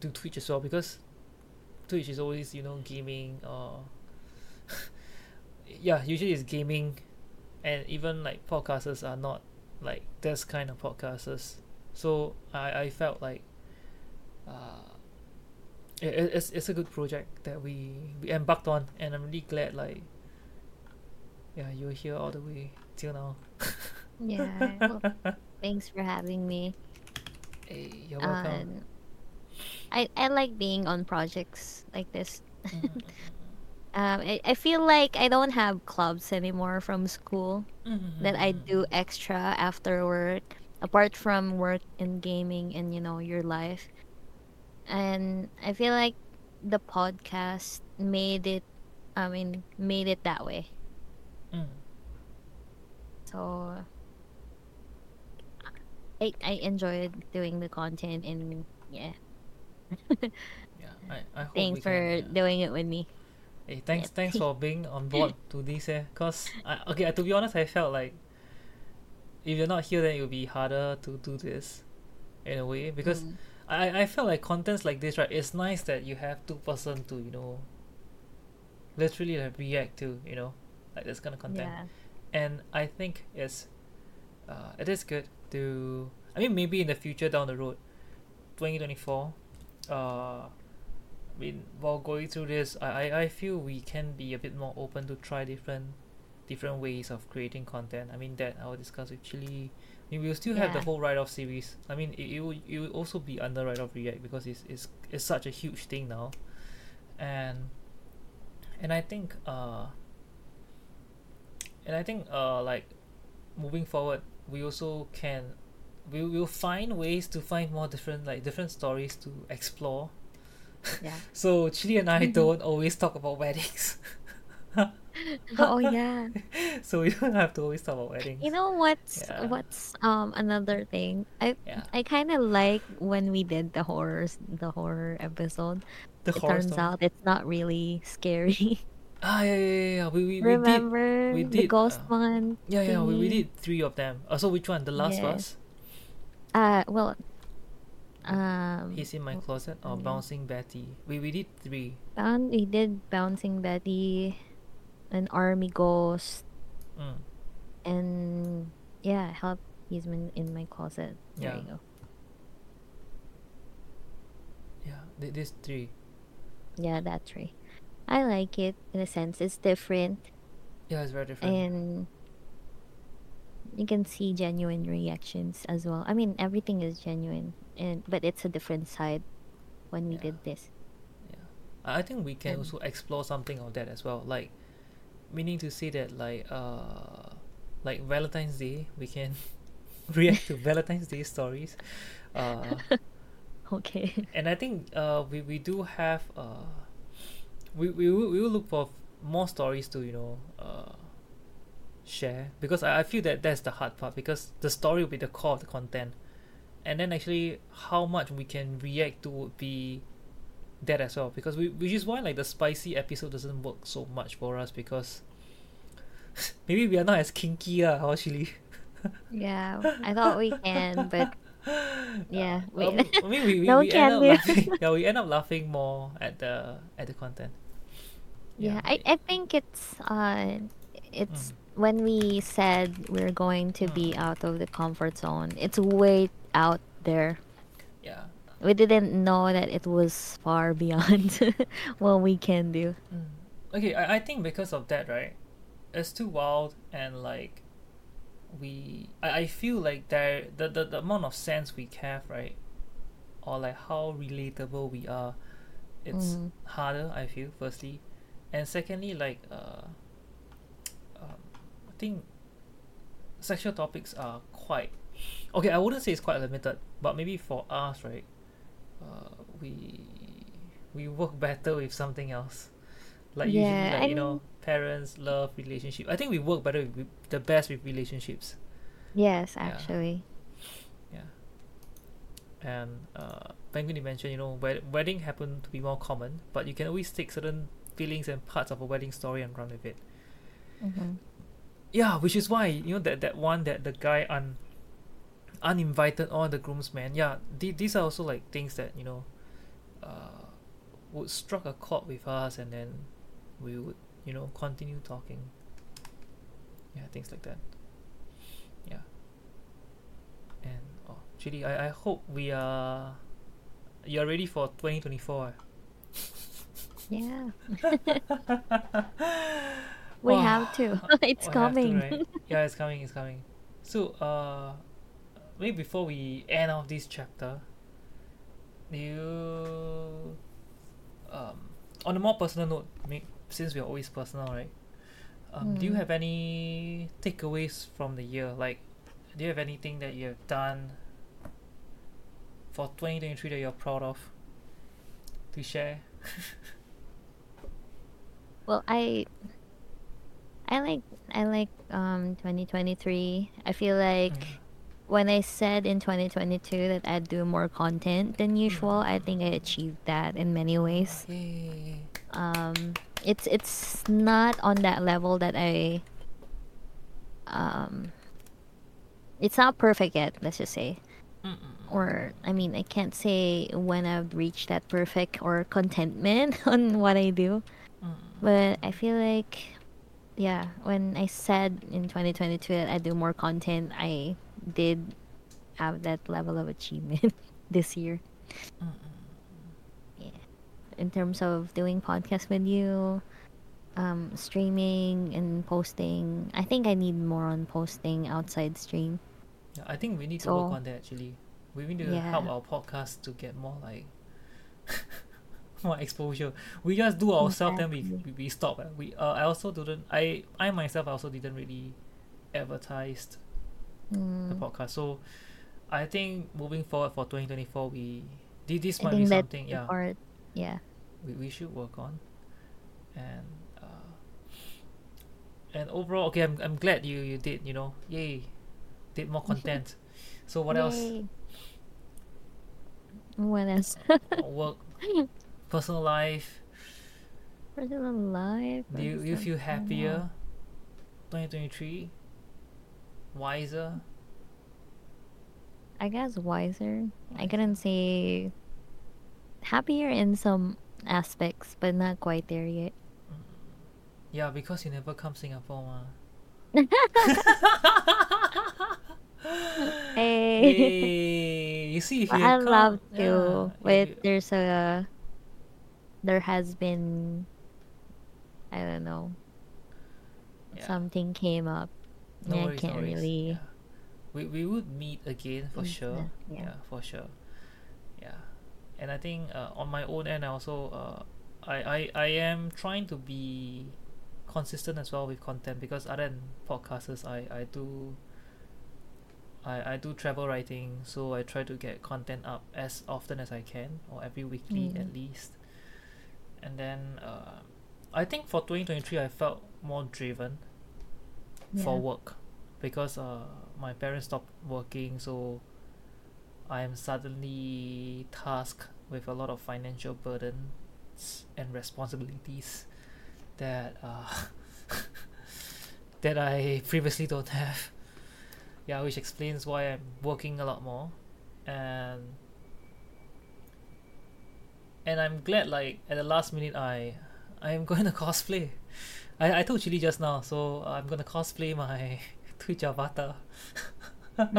to Twitch as well because Twitch is always you know gaming or <laughs> yeah usually it's gaming and even like podcasters are not like this kind of podcasters so I, I felt like uh, it, it- it's, it's a good project that we, we embarked on and I'm really glad like yeah you're here all the way till now. <laughs> Yeah well, thanks for having me. Hey you're welcome. Um, I, I like being on projects like this. Mm, <laughs> um, I, I feel like i don't have clubs anymore from school mm, mm, that i mm, do extra after work apart from work and gaming and you know your life. And i feel like the podcast made it i mean made it that way. Mm. so i i enjoyed doing the content and yeah. Yeah I, I hope thanks for can, yeah. doing it with me Hey, thanks, Yep. thanks for being on board <laughs> to this. Eh, cause I, okay, to be honest, I felt like if you're not here, then it will be harder to do this, in a way. Because Mm. I, I felt like contents like this, right? It's nice that you have two person to you know, literally like react to, you know, like this kind of content Yeah. and I think it's uh, it is good to I mean maybe in the future down the road 2024 uh I mean while going through this I, I I feel we can be a bit more open to try different different ways of creating content. I mean that I will discuss with Chili. I mean we'll still have the whole Rye off series. I mean it, it will it will also be under Rye off React because it's, it's it's such a huge thing now. And and I think uh and I think uh like moving forward we also can we will find ways to find more different like different stories to explore Yeah. <laughs> so Chili and I don't always talk about weddings <laughs> oh yeah. <laughs> so we don't have to always talk about weddings You know what's Yeah. what's um another thing? I yeah I kind of like when we did the horrors the horror episode. the it horror turns story. out it's not really scary. ah yeah yeah yeah, we, we, we did Remember we the did, ghost uh, one? yeah yeah we, we did three of them uh, so which one the last Yeah. was Uh well um he's in my closet or name? bouncing Betty we, we did three bound we did bouncing Betty, an army ghost, mm. and yeah, help he's in, in my closet. There Yeah. you go. yeah th- these three Yeah, that's right. I like it in a sense. It's different yeah it's very different and you can see genuine reactions as well. I mean, everything is genuine, and but it's a different side when we Yeah. did this. I I think we can also explore something of that as well. Like, meaning to say that like uh, like Valentine's Day, we can <laughs> react to <laughs> Valentine's Day stories. Uh, Okay. and I think uh, we we do have uh, we we will, we will look for more stories to you know uh, share because I, I feel that that's the hard part because the story will be the core of the content, and then actually how much we can react to would be that as well because we which is why like the spicy episode doesn't work so much for us because <laughs> maybe we are not as kinky uh, actually. <laughs> yeah, I thought we can, but <laughs> yeah, we, Um, I mean, we, we, No we end up do. laughing. yeah, we end up laughing more at the at the content. yeah, I, I think it's uh, it's Mm. When we said we're going to be Mm. out of the comfort zone. It's way out there. Yeah. We didn't know that it was far beyond <laughs> what we can do. Mm. Okay, I, I think because of that, right? It's too wild and like we I, I feel like there the, the, the amount of sense we have, right? Or like how relatable we are, it's Mhm. harder, I feel, firstly. And secondly, like uh I think sexual topics are quite okay, I wouldn't say it's quite limited, but maybe for us, right? Uh, we we work better with something else. Like Yeah, usually, like you know, parents, love, relationship. I think we work better with, with the best with relationships. Yes, actually. Yeah. And uh, Penguin you mentioned, you know, wed- wedding happen to be more common, but you can always take certain feelings and parts of a wedding story and run with it. hmm Yeah, which is why you know that that one that the guy un uninvited all the groomsmen. Yeah, th- these are also like things that you know uh, would struck a chord with us, and then we would you know continue talking. Yeah, things like that. Yeah. And oh, Chidi, I I hope we are you are ready for twenty twenty four. Yeah. <laughs> <laughs> We Wow. have to. <laughs> <laughs> it's We have to, coming. right? <laughs> Yeah, it's coming. It's coming. So, uh, maybe before we end off this chapter, do you, um, on a more personal note, may- since we are always personal, right? Um, Do you Mm. have any takeaways from the year? Like, do you have anything that you have done for 2023 that you're proud of to share? Well, I I like I like um 2023. I feel like Mm. when I said in 2022 that I'd do more content than usual, I think I achieved that in many ways. Yay. Um it's it's not on that level that I um it's not perfect yet, let's just say. Mm-mm. Or I mean, I can't say when I've reached that perfect or contentment <laughs> on what I do. Mm-mm. But I feel like yeah, when I said in 2022 that I do more content, I did have that level of achievement <laughs> this year. Yeah. In terms of doing podcasts with you, um, streaming and posting, I think I need more on posting outside stream. Yeah, I think we need to work on that actually. We need to help our podcast to get more like <laughs> <laughs> more exposure. We just do ourselves, then we, we we stop. eh. We uh, I also didn't. I I myself also didn't really advertised the Mm, podcast. So I think moving forward for 2024, we thi- this I might be something. Yeah, part. Yeah. we, we should work on and uh, and overall okay I'm, I'm glad you you did you know yay did more content so what else What else? Uh, <laughs> work <laughs> personal life Personal life. do you, you feel happier 2023 wiser I guess wiser. I couldn't say happier in some aspects, but not quite there yet. Mm. yeah because you never come singapore ma. <laughs> <laughs> Hey. hey you see if you I come, love to, if but you- there's a there has been I don't know yeah. something came up. No and I can't no worries. really. Yeah. We we would meet again for sure. yeah, Yeah. yeah. for sure. Yeah, and I think uh, on my own end, I also uh, I, I I am trying to be consistent as well with content because other than podcasters, I I do. I, I do travel writing, so I try to get content up as often as I can, or every weekly Mm. at least. And then, uh, I think for 2023, I felt more driven for work because uh, my parents stopped working so I am suddenly tasked with a lot of financial burdens and responsibilities that uh, <laughs> that I previously don't have. Yeah which explains why I'm working a lot more. And and I'm glad like at the last minute I I'm going <laughs> to cosplay I, I told Chili just now, so I'm gonna cosplay my <laughs> Twitch avatar. Good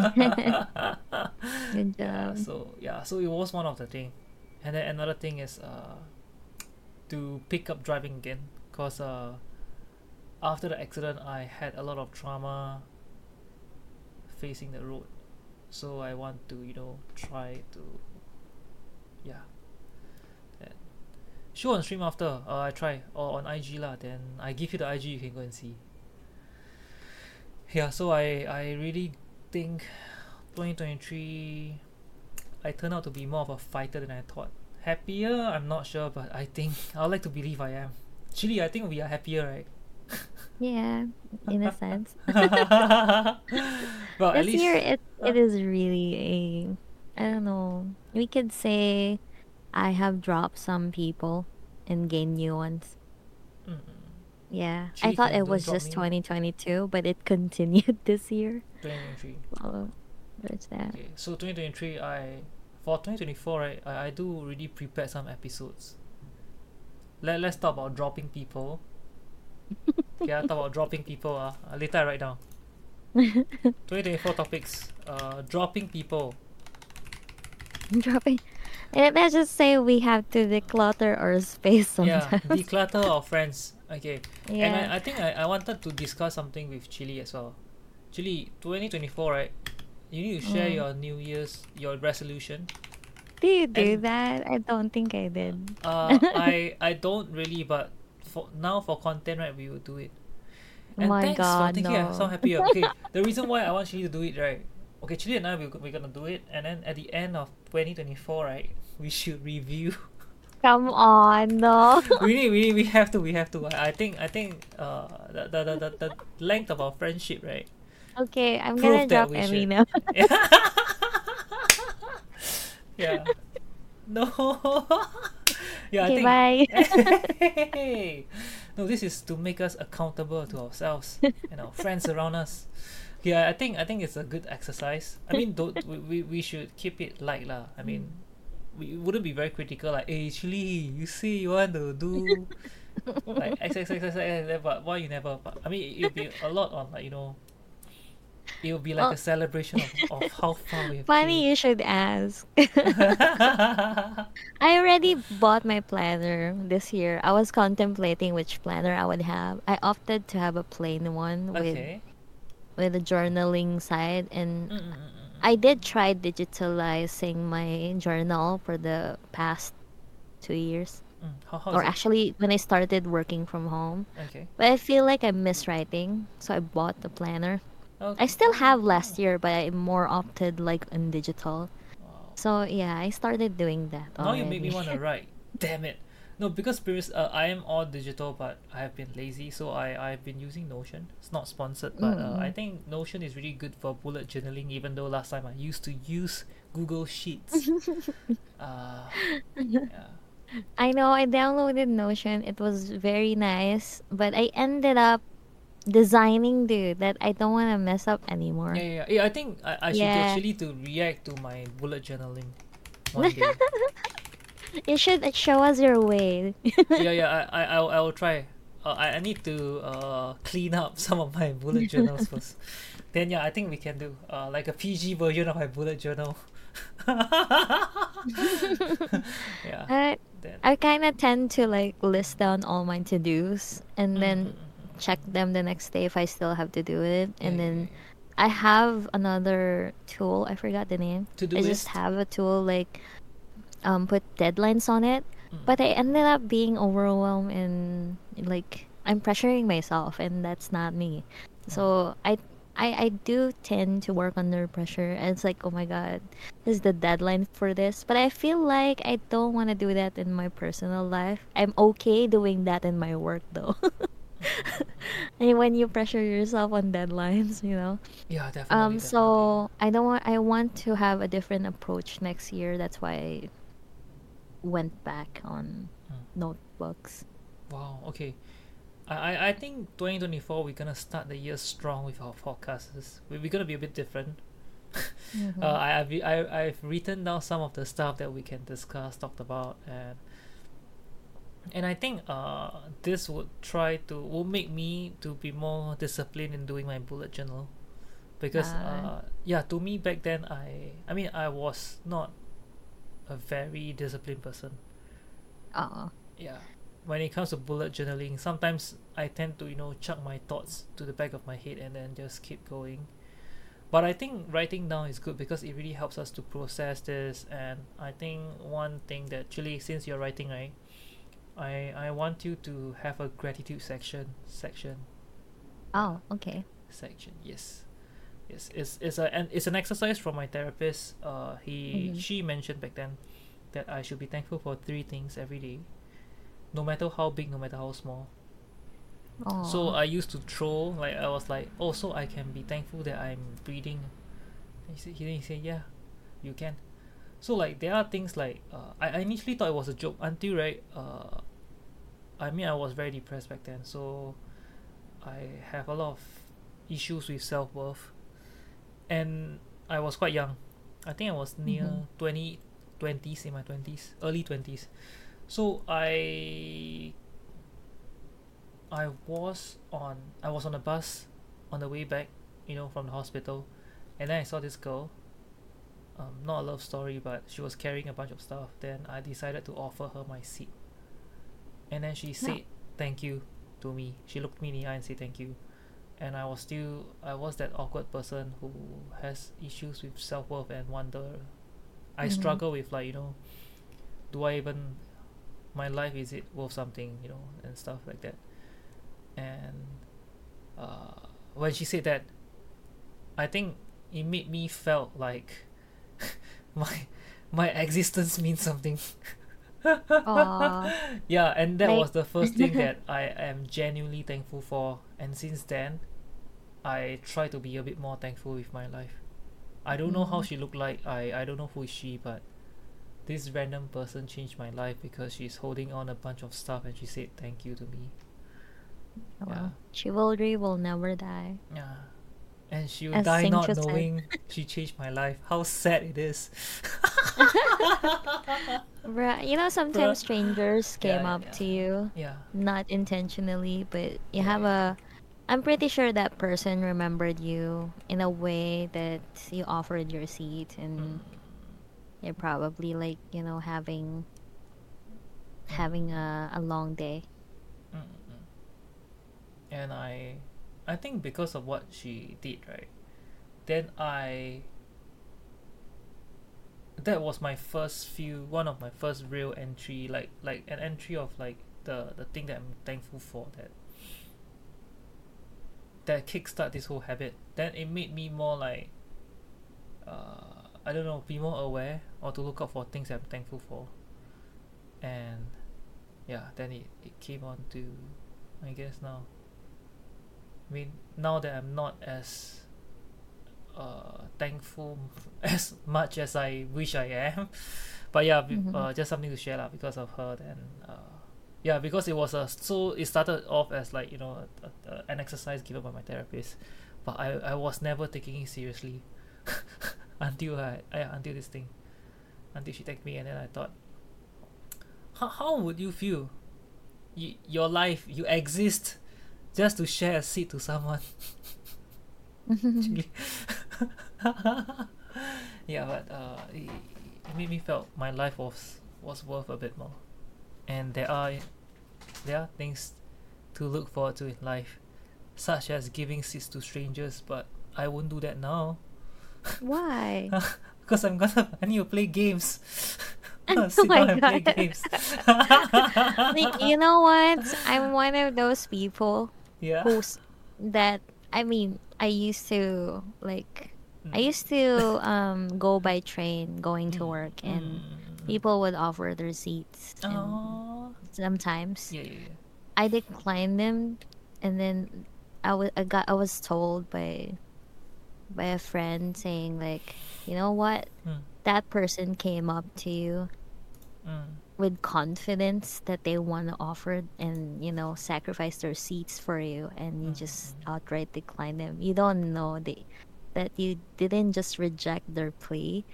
Yeah, so yeah, so it was one of the thing, and then another thing is uh, to pick up driving again, cause uh, after the accident I had a lot of trauma facing the road, so I want to you know try to yeah. Show on stream after uh, I try or on IG lah. Then I give you the IG. You can go and see. Yeah, so I I really think 2023 I turned out to be more of a fighter than I thought. Happier, I'm not sure, but I think I would like to believe I am. Actually, I think we are happier, right? Yeah, in a sense. <laughs> well, at this least year it it is really a I don't know. We could say I have dropped some people and gained new ones. Mm, Yeah, I thought it was just me. 2022, but it <laughs> continued this year. 2023. So there's that. Okay, so 2023, I for 2024, right? I, I do really prepare some episodes. Let Let's talk about dropping people. <laughs> yeah, talk about dropping people. Uh, later I write down. <laughs> 2024 topics. Uh, dropping people. Dropping. And let's just say we have to declutter our space sometimes. Yeah, declutter our friends. Okay. Yeah. And I, I think I, I wanted to discuss something with Chili as well. Chili, 2024, right? You need to share Mm. your New Year's, your resolution. do you do and- that? I don't think I did. Uh, <laughs> I I don't really, but for now for content, right, we will do it. And My thanks God, for thinking I'm so no. happier. Okay, <laughs> the reason why I want Chili to do it, right? Okay, Chili and I we we're gonna do it, and then at the end of 2024, right, we should review. <laughs> Come on, no. <laughs> we need, we need, we have to, we have to. I, I think, I think, uh, the, the, the, the, the length of our friendship, right? okay, I'm Prove gonna drop Emmy now. <laughs> yeah. No. yeah, okay, I bye. think. Hey. No, this is to make us accountable to ourselves and our friends around us. Yeah, I think I think it's a good exercise. I mean, don't we, we, we should keep it light lah. I mean, we wouldn't be very critical like, hey, actually, you say you want to do <laughs> like X X X X X, but why you never? But I mean, it'll be a lot on like you know. It will be like Well- a celebration of, of how far we have <laughs> Funny you should ask. <laughs> I already bought my planner this year. I was contemplating which planner I would have. I opted to have a plain one with okay. with a journaling side and Mm, mm, mm, mm. I did try digitalizing my journal for the past two years. Mm, How, how or it? actually when I started working from home. Okay. But I feel like I miss writing, so I bought the planner. okay. I still have last year, but I more opted like in digital. Wow. So yeah, I started doing that. Now you make me want to write. Damn it. No, because previous uh, I am all digital, but I have been lazy, so I I've been using Notion. It's not sponsored, but uh, I Mm. think Notion is really good for bullet journaling. Even though last time I used to use Google Sheets. <laughs> uh, yeah. I know I downloaded Notion. It was very nice, but I ended up designing dude that I don't want to mess up anymore. yeah, yeah, yeah. Yeah, I think I, I should Yeah. actually to react to my bullet journaling one day. <laughs> You should show us your way. <laughs> yeah, yeah. I, I, I'll, I'll try. Uh, I, I need to uh, clean up <laughs> some of my bullet journals <laughs> first. Then yeah, I think we can do uh, like a PG version of my bullet journal. yeah. I Then. I kind of tend to like list down all my to dos and Mm, then mm, mm, check them the next day if I still have to do it. And then. I have another tool. I forgot the name. To-do I list? just have a tool like um put deadlines on it. Mm. But I ended up being overwhelmed and like I'm pressuring myself and that's not me. So I I, I do tend to work under pressure and it's like oh my god this is the deadline for this but i feel like i don't want to do that in my personal life i'm okay doing that in my work though <laughs> and when you pressure yourself on deadlines you know Yeah, definitely. um definitely. so i don't want i want to have a different approach next year that's why went back on Mm. notebooks Wow. Okay. I, I I think 2024 we're gonna start the year strong with our forecasts. We- We're gonna be a bit different. Mhm. Uh, I, I've I, I've written down some of the stuff that we can discuss, talked about, and and I think uh this would try to will make me to be more disciplined in doing my bullet journal, because Ah. uh yeah to me back then I I mean I was not a very disciplined person. uh Yeah, when it comes to bullet journaling, sometimes I tend to you know chuck my thoughts to the back of my head and then just keep going. But I think writing down is good because it really helps us to process this. And I think one thing that actually, since you're writing, right, I I want you to have a gratitude section section oh okay section. Yes, yes. It's it's a and it's an exercise from my therapist. Uh, he Mhm. she mentioned back then that I should be thankful for three things every day, no matter how big, no matter how small. So I used to throw like I was like, oh, so I can be thankful that I'm breathing. And he said, he, he said, yeah, you can. So like there are things like uh, I, I initially thought it was a joke until right. Uh, I mean I was very depressed back then, so I have a lot of issues with self worth, and I was quite young. I think I was near Mhm. twenty, twenties in my twenties, early twenties. So I I was on I was on a bus on the way back, you know, from the hospital, and then I saw this girl. Um, not a love story, but she was carrying a bunch of stuff. Then I decided to offer her my seat, and then she said thank you to me. She looked me in the eye and said thank you, and I was still I was that awkward person who has issues with self worth and wonder. I Mhm. struggle with like you know, do I even my life is it worth something you know and stuff like that and uh, when she said that i think it made me felt like <laughs> my my existence means something. <laughs> <laughs> yeah and that Like- was the first thing <laughs> that i am genuinely thankful for. And since then i try to be a bit more thankful with my life. I don't know how Mhm. she looked like. I i don't know who is she but this random person changed my life because she's holding on a bunch of stuff and she said thank you to me. Well, chivalry will never die. Yeah and she will As die not knowing she changed my life how sad it is <laughs> Bruh, you know, sometimes Bruh. strangers came yeah, up yeah. to you, Yeah. not intentionally, but you Yeah, have a. I'm pretty sure that person remembered you in a way that you offered your seat, and Mm. you're probably like you know having having a, a long day. Mm, mm, mm. And I, I think because of what she did, right? Then I. That was my first few, one of my first real entry, like like an entry of like the the thing that I'm thankful for that. That kickstart this whole habit. Then it made me more like. Uh, I don't know, be more aware or to look out for things I'm thankful for. And yeah, then it, it came on to I guess now. I mean, now that I'm not as uh, thankful <laughs> as much as I wish I am, <laughs> but yeah, be- Mhm. uh, just something to share lah because of her. Then, uh, yeah, because it was a so it started off as like you know a, a, an exercise given by my therapist, but I, I was never taking it seriously <laughs> until I, I until this thing, until she texted me and then I thought, how how would you feel? You, your life you exist just to share a seat to someone actually <laughs> <laughs> yeah but uh it, it made me felt my life was was worth a bit more and there are there are things to look forward to in life such as giving seats to strangers but i won't do that now Why? <laughs> because i'm gonna i need to play games Oh my down and play God. Like, you know what? I'm one of those people yeah who's that. I mean, I used to like. I Mm. used to um go by train going to Mm, work, and mm, people would offer their seats. And sometimes yeah yeah yeah I declined them, and then I was I got I was told by by a friend saying like, you know what, Mm, that person came up to you mm, with confidence that they want to offer and you know sacrifice their seats for you, and you just outright decline them. You don't know they that you didn't just reject their plea,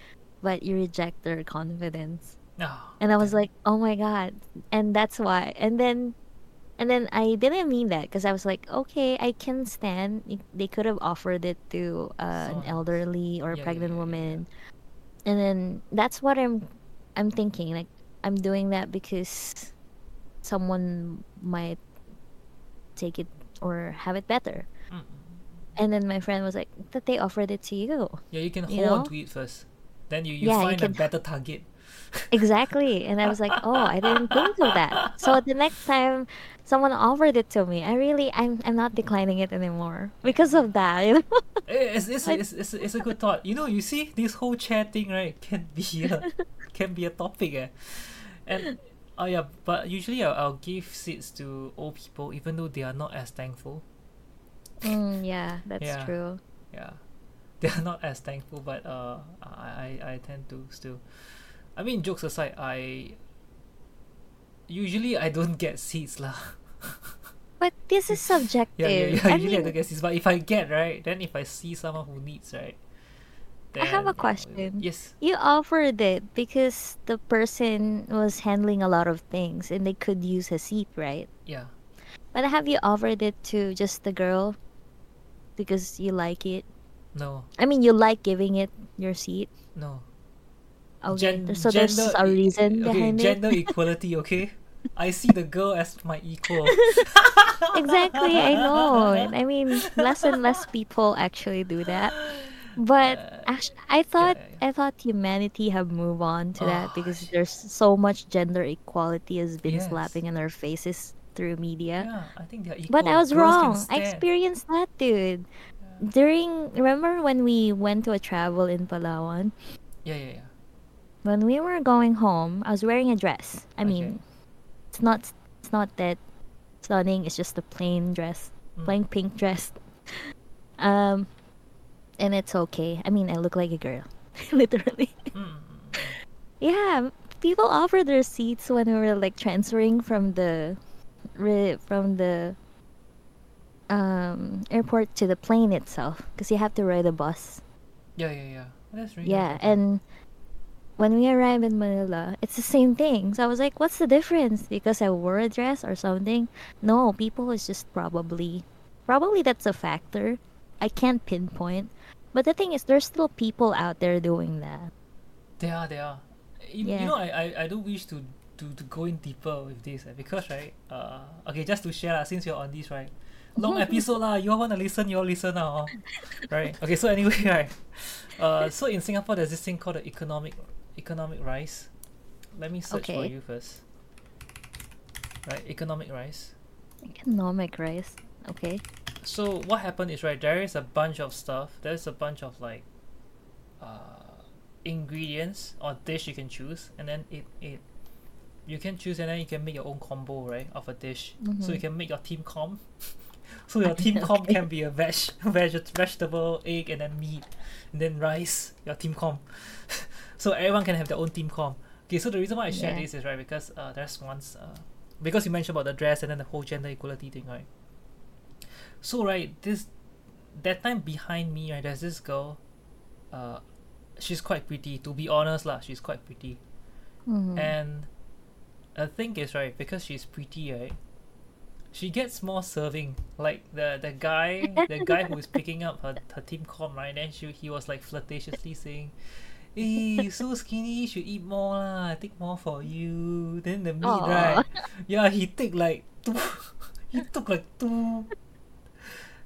but you reject their confidence. Ah, And I was like, oh my god. And that's why. And then, and then I didn't mean that because I was like, okay, I can stand. They could have offered it to uh, an elderly or a Yeah, pregnant yeah, yeah. woman. And then that's what I'm, I'm thinking. Like I'm doing that because someone might take it or have it better. Mm, mm. And then my friend was like, that they offered it to you. Yeah, you can hold You on to it first. Then you, you Yeah, you find can- a better target. <laughs> Exactly. And I was like, oh, I didn't think of that. So the next time someone offered it to me, I really, I'm, I'm not declining it anymore because of that. You know? Eh, It's, it's, it's, it's, it's a good thought. You know, you see, this whole chair thing, right, <laughs> can be a, can be a topic. Eh? And, oh yeah, but usually I'll, I'll give seats to old people even though they are not as thankful. Mm, yeah, that's Yeah. true. Yeah. <laughs> They are not as thankful, but uh, I, I, I tend to still. I mean, jokes aside, I. Usually I don't get seats lah. <laughs> But this is subjective. Yeah, yeah, yeah. I Usually I mean, don't get seats, but if I get right, then if I see someone who needs right, I have a then, question. Yes. you offered it because the person was handling a lot of things and they could use a seat, right? Yeah. But have you offered it to just the girl because you like it? No. I mean, you like giving it your seat. No. Okay, Gen- so there's gender a reason okay, behind it. gender <laughs> equality, okay? I see the girl as my equal. exactly, I know. <laughs> I mean, less and less people actually do that. But Uh, actually, I thought yeah, yeah. I thought humanity have moved on to that Oh, because shit. there's so much gender equality has been Yes. slapping in our faces through media. yeah, I think they're equal. But I was Girls wrong. I experienced that, dude. During remember when we went to a travel in Palawan? Yeah, yeah, yeah. When we were going home, I was wearing a dress. I Okay. mean, it's not it's not that stunning. It's just a plain dress, Mm. plain pink dress. <laughs> Um, and it's okay. I mean, I look like a girl, <laughs> literally. Mm. Yeah, people offer their seats when we were like transferring from the, from the. Um, airport to the plane itself, because you have to ride a bus. Yeah, yeah, yeah. That's really Yeah, and when we arrived in Manila, it's the same thing. So I was like, what's the difference? Because I wore a dress or something? No, people is just probably, probably that's a factor. I can't pinpoint. But the thing is, there's still people out there doing that. They are, they are. You, you know, I, I, I do wish to, to, to go in deeper with this eh, because right. Uh, okay, just to share lah, since you're on this right, long <laughs> episode lah. You all wanna listen, you all listen now, right? Okay, so anyway, <laughs> right. Uh, so in Singapore, there's this thing called the economic economic rice. Let me search for you first. Right, economic rice. Economic rice. Okay. So what happened is right, there is a bunch of stuff. There's a bunch of like uh, ingredients or dish you can choose, and then it it you can choose, and then you can make your own combo right of a dish. So you Mhm. can make your team com. <laughs> so your team <laughs> com can be a veg, <laughs> veg vegetable, egg, and then meat, and then rice. Your team com. so everyone can have their own team com. Okay, so the reason why I share Yeah. this is right because uh, there's once uh, because you mentioned about the dress and then the whole gender equality thing, right? So right, this that time behind me, right, there's this girl. Uh, she's quite pretty. To be honest, lah, she's quite pretty. Mhm. And the thing is, right, because she's pretty, right, she gets more serving. Like the the guy, the guy who is picking up her, her team com, right? Then she he was like flirtatiously saying, "Hey, you so skinny, you should eat more lah. I take more for you." Then the meat, Aw. right? Yeah, he take like two. <laughs> he took like two.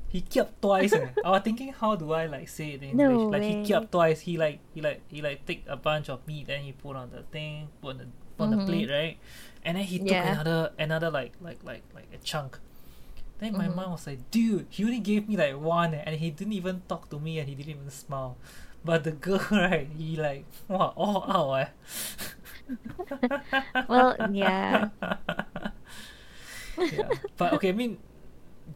He kept twice. Eh. I was thinking, how do I like say it in No English? Like he kept twice. He like he like he like take a bunch of meat and he put on the thing, put on the on the Mhm. plate, right? And then he took Yeah. another another like like like like a chunk. Then my Mhm. mom was like, dude, he only gave me like one eh, and he didn't even talk to me and he didn't even smile. But the girl, <laughs> right, he like wow, all out eh. <laughs> Well, yeah. <laughs> yeah. But okay, I mean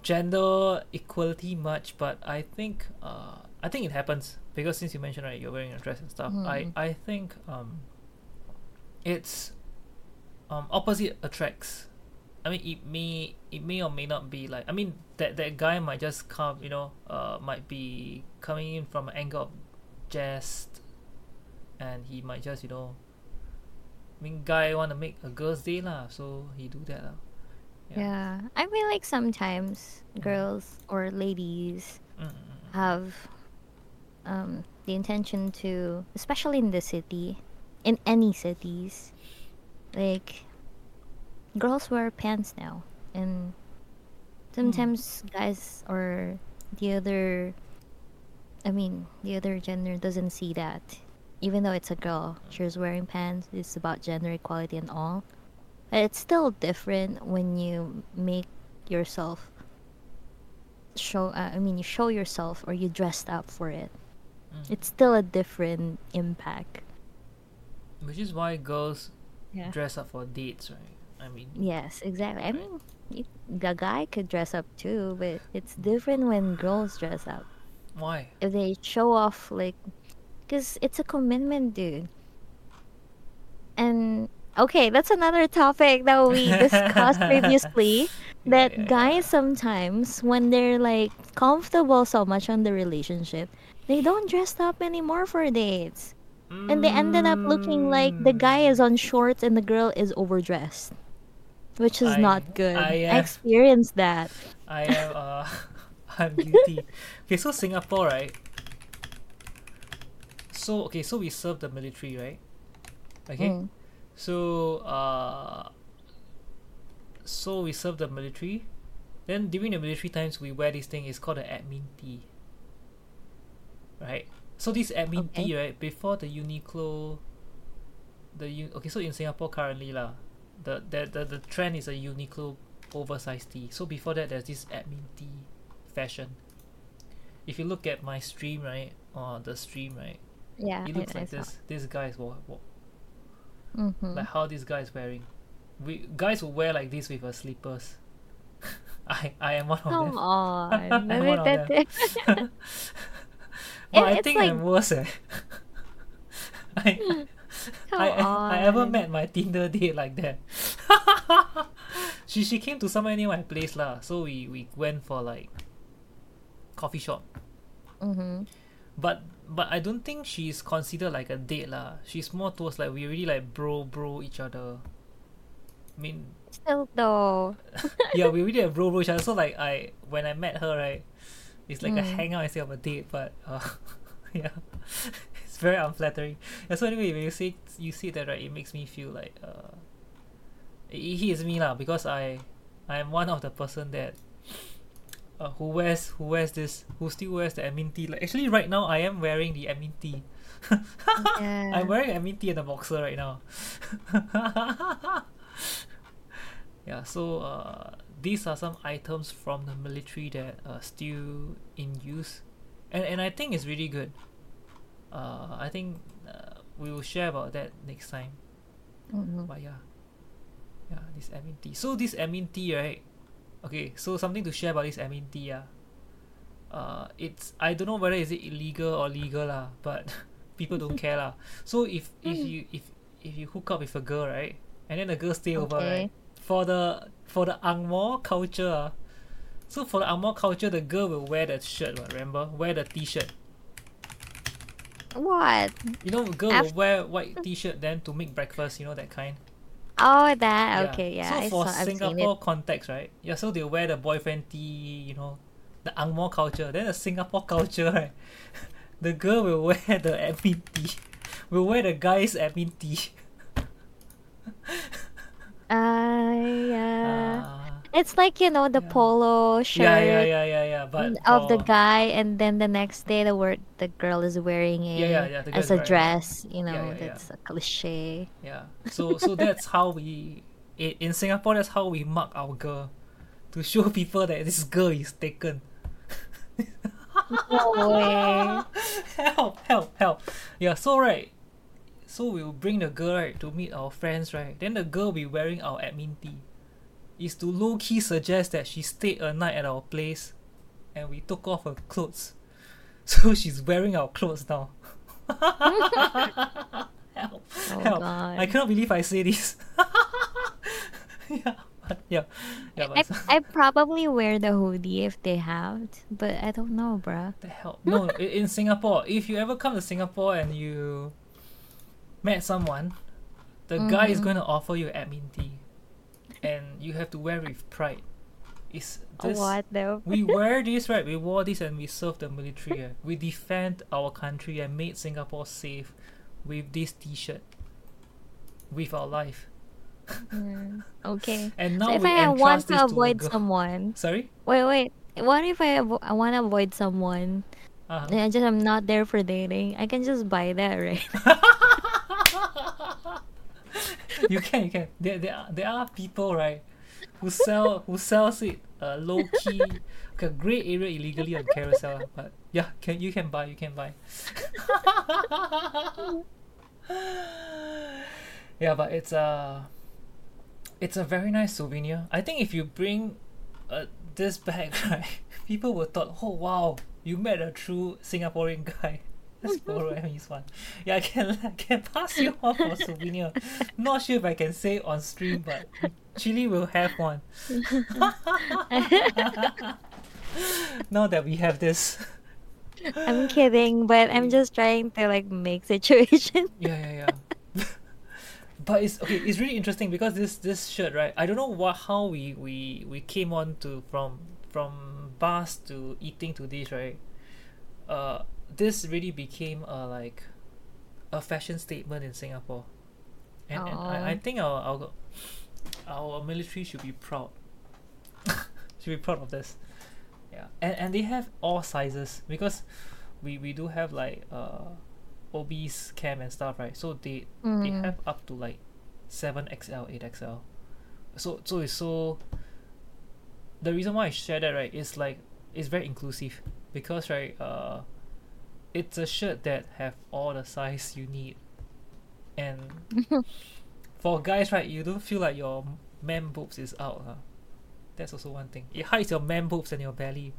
gender equality much, but I think uh I think it happens because since you mentioned right you're wearing a dress and stuff, I Mhm. I think um it's um opposite attracts. I mean it may it may or may not be like I mean that that guy might just come, you know, uh might be coming in from an angle of jest and he might just, you know I mean guy wanna make a girl's day lah, so he do that lah. Yeah. I mean, like sometimes girls or ladies Mm, mm, mm. have um, the intention to, especially in the city, in any cities, like girls wear pants now, and sometimes guys or the other, I mean, the other gender doesn't see that. Even though it's a girl, she's wearing pants. It's about gender equality and all. It's still different when you make yourself show uh, i mean you show yourself or you dressed up for it. Mm. it's still a different impact. Which is why girls yeah. dress up for dates, right? I mean, yes exactly. I mean you, the guy could dress up too but it's different when girls dress up. Why? if they show off like because it's a commitment dude. And okay that's another topic that we discussed previously <laughs> that yeah, guys sometimes when they're like comfortable so much on the relationship they don't dress up anymore for dates and they ended up looking like the guy is on shorts and the girl is overdressed which is I- not good I, i uh, experienced that I am uh <laughs> I'm guilty. Okay, so Singapore, right? So okay, so we serve the military, right? Okay. Mm. So uh so we serve the military. Then during the military times we wear this thing, it's called the admin tee. Right? So this admin Okay. tee, right, before the Uniqlo the U- okay, so in Singapore currently lah, the, the the the trend is a Uniqlo oversized tee. So before that there's this admin tee fashion. If you look at my stream, right, or the stream, right, yeah it looks I like saw. this. This guy is wa- wa- Mhm. like how this guy is wearing. We guys will wear like this with a slippers. <laughs> I I am one of Come them. on. <laughs> I'm one of that- them. <laughs> but And I think like- I'm worse. Eh. I, Come I, I ever met my Tinder date like that. she she came to somewhere near my place lah. So we we went for like coffee shop. Mhm. But but I don't think she's considered like a date lah. She's more towards like we really like bro bro each other. I mean, Still though. <laughs> yeah, we really have bro bro each other. So like I when I met her right, it's like a Mm. hangout instead of a date. But uh, <laughs> yeah, <laughs> it's very unflattering. Yeah, so anyway, when you say you say that right, it makes me feel like uh, it, he is me lah because I I am one of the person that. Uh, who wears who wears this who still wears the admin tee like actually right now I am wearing the admin tee <laughs> Yeah. I'm wearing admin tee and a boxer right now. <laughs> yeah, so uh, these are some items from the military that are still in use, and and I think it's really good. Uh, I think uh, we will share about that next time. Mhm. But yeah, yeah, this admin tee. So this admin tee, right? Okay, so something to share about this admin tee, yeah. Uh, it's I don't know whether is it illegal or legal lah, but <laughs> people don't care lah. So if if you if if you hook up with a girl, right, and then the girl stay over, right, for the for the Angmo culture, ah, so for the Angmo culture, the girl will wear the shirt, remember? Wear the t-shirt. What? You know, girl Af- will wear white t-shirt then to make breakfast. You know that kind. Oh, that. Okay, yeah. So I for saw, Singapore context, right? Yeah, so they wear the boyfriend tee, you know, the Angmo culture. Then the Singapore culture, <laughs> right? The girl will wear the admin tee. <laughs> Will wear the guy's admin tee. Uh, <laughs> yeah. Ah. It's like you know the Yeah. polo shirt yeah, yeah, yeah, yeah, yeah. But of the guy, and then the next day the word the girl is wearing it Yeah, yeah, yeah, as a dress. You know, that's a cliche. Yeah. So so that's how we in Singapore that's how we mark our girl. To show people that this girl is taken. No way. <laughs> help, help, help. Yeah, so right. So we'll bring the girl right to meet our friends, right? Then the girl will be wearing our admin tee. Is to low key suggest that she stayed a night at our place and we took off her clothes. <laughs> So she's wearing our clothes now. <laughs> help, Oh help. god. I cannot believe I say this. <laughs> yeah, yeah. Yeah, I, I probably wear the hoodie if they have, but I don't know, bruh. the hell? No, in Singapore, if you ever come to Singapore and you met someone, the guy is Mhm. going to offer you admin tee, and you have to wear with pride. Is this What though? we <laughs> wear this right? We wore this and we served the military. eh. We defend our country and made Singapore safe with this T-shirt, with our life. Mm, <laughs> okay. And So now if we I want to avoid to someone, Sorry. wait, wait. What if I avo- I want to avoid someone Uh-huh. and I just I'm not there for dating? I can just buy that, right? <laughs> <laughs> you can, you can. There, there, are, there are people, right, who sell, who sells it uh, low key, okay, gray area illegally on Carousell. But yeah, can you can buy, you can buy. <laughs> yeah, but it's a, it's a very nice souvenir. I think if you bring, uh, this bag, <laughs> right, people will thought, oh wow, you met a true Singaporean guy. Let's <laughs> borrow Emmy's one. Yeah, I can I can pass you off for souvenir. Not sure if I can say on stream, but Chilli will have one. <laughs> now that we have this. I'm kidding, but I'm <laughs> just trying to like make situation. Yeah, yeah, yeah. but it's okay. It's really interesting because this this shirt, right? I don't know what how we we we came on to from from bars to eating to this, right? Uh, this really became a like a fashion statement in Singapore, and, and I, I think our our our military should be proud. <laughs> should be proud of this. Yeah, and and they have all sizes because we we do have like uh obese cam and stuff, right? So they they Mm. have up to like seven XL, eight XL. So so it's so. The reason why I share that right is like it's very inclusive because right uh, it's a shirt that have all the size you need, and <laughs> for guys right you don't feel like your man boobs is out. Huh? That's also one thing. It hides your man boobs and your belly.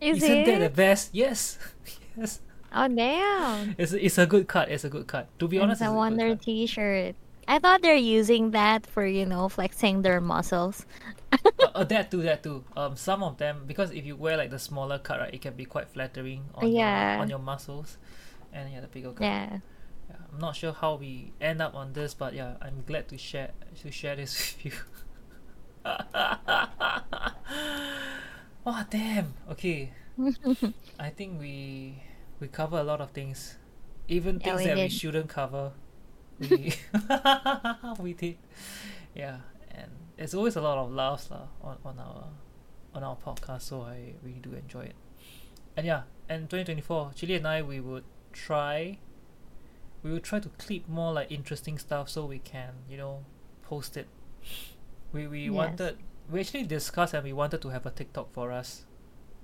Is Isn't that the best? Yes, <laughs> yes. Oh damn! It's it's a good cut. It's a good cut. To be honest, it's it's a wonder. T-shirt. I thought they're using that for you know flexing their muscles. uh, uh, that too, that too. Um, some of them because if you wear like the smaller cut, right, it can be quite flattering on Yeah. your on your muscles. and yeah, the bigger cup. Yeah. Yeah, I'm not sure how we end up on this, but yeah, I'm glad to share to share this <laughs> with you. <laughs> oh damn. Okay, <laughs> I think we we cover a lot of things, even Yeah, things we that we shouldn't cover. We <laughs> we did, yeah, and there's always a lot of laughs lah on on our on our podcast, so I really do enjoy it. And yeah, and 2024, Chilli and I we would try we will try to clip more like interesting stuff so we can you know post it we we Yes. wanted we actually discussed and we wanted to have a tiktok for us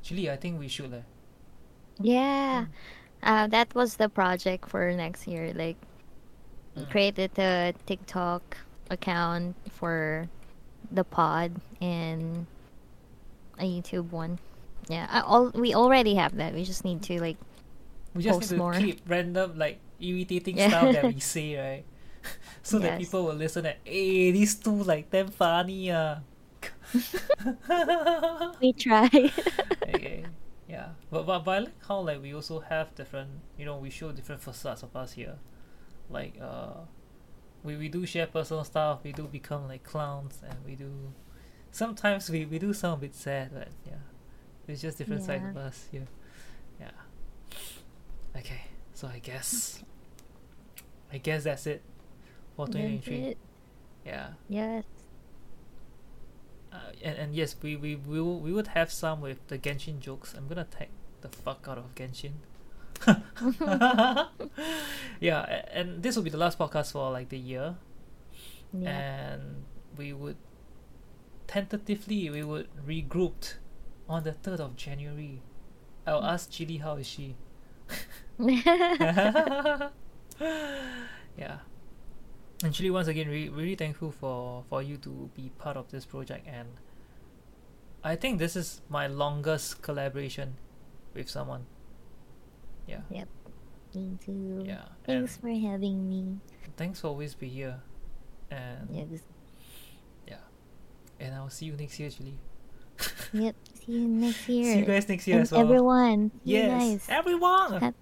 actually i think we should eh. Yeah. Uh, that was the project for next year. Like, Mm. created a TikTok account for the pod and a YouTube one. Yeah, I, all we already have that. We just need to like. we just Post need to more. clip random like irritating Yeah. stuff that we <laughs> say right <laughs> so that people will listen and hey these two like damn funny ah <laughs> We try. okay. Yeah, but, but but I like how like we also have different, you know, we show different facades of us here. Like uh, we we do share personal stuff. We do become like clowns, and we do. Sometimes we we do sound a bit sad, but yeah, it's just different sides of us Yeah, Yeah. Okay, so I guess. I guess that's it for That's 2023. it. Yeah. Yes. Uh, and, and yes, we, we, we, will, we would have some with the Genshin jokes. I'm gonna tag the fuck out of Genshin. <laughs> yeah, and this will be the last podcast for like the year. Yeah. And we would tentatively we would regroup on the third of January. I'll ask Chilli how is she. <laughs> yeah. And Chilli, once again, re- really thankful for, for you to be part of this project. And I think this is my longest collaboration with someone. Yeah. Yep. Me too. Yeah. And Thanks for having me. thanks for always be here. And Yes. and I'll see you next year, Chilli. <laughs> Yep. See you next year. See you guys next year and as well. everyone. Yes, everyone. Ha-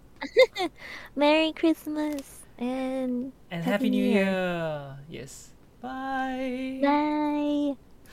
<laughs> Merry Christmas and and Happy Happy New New Year. Year. Yes. Bye. bye.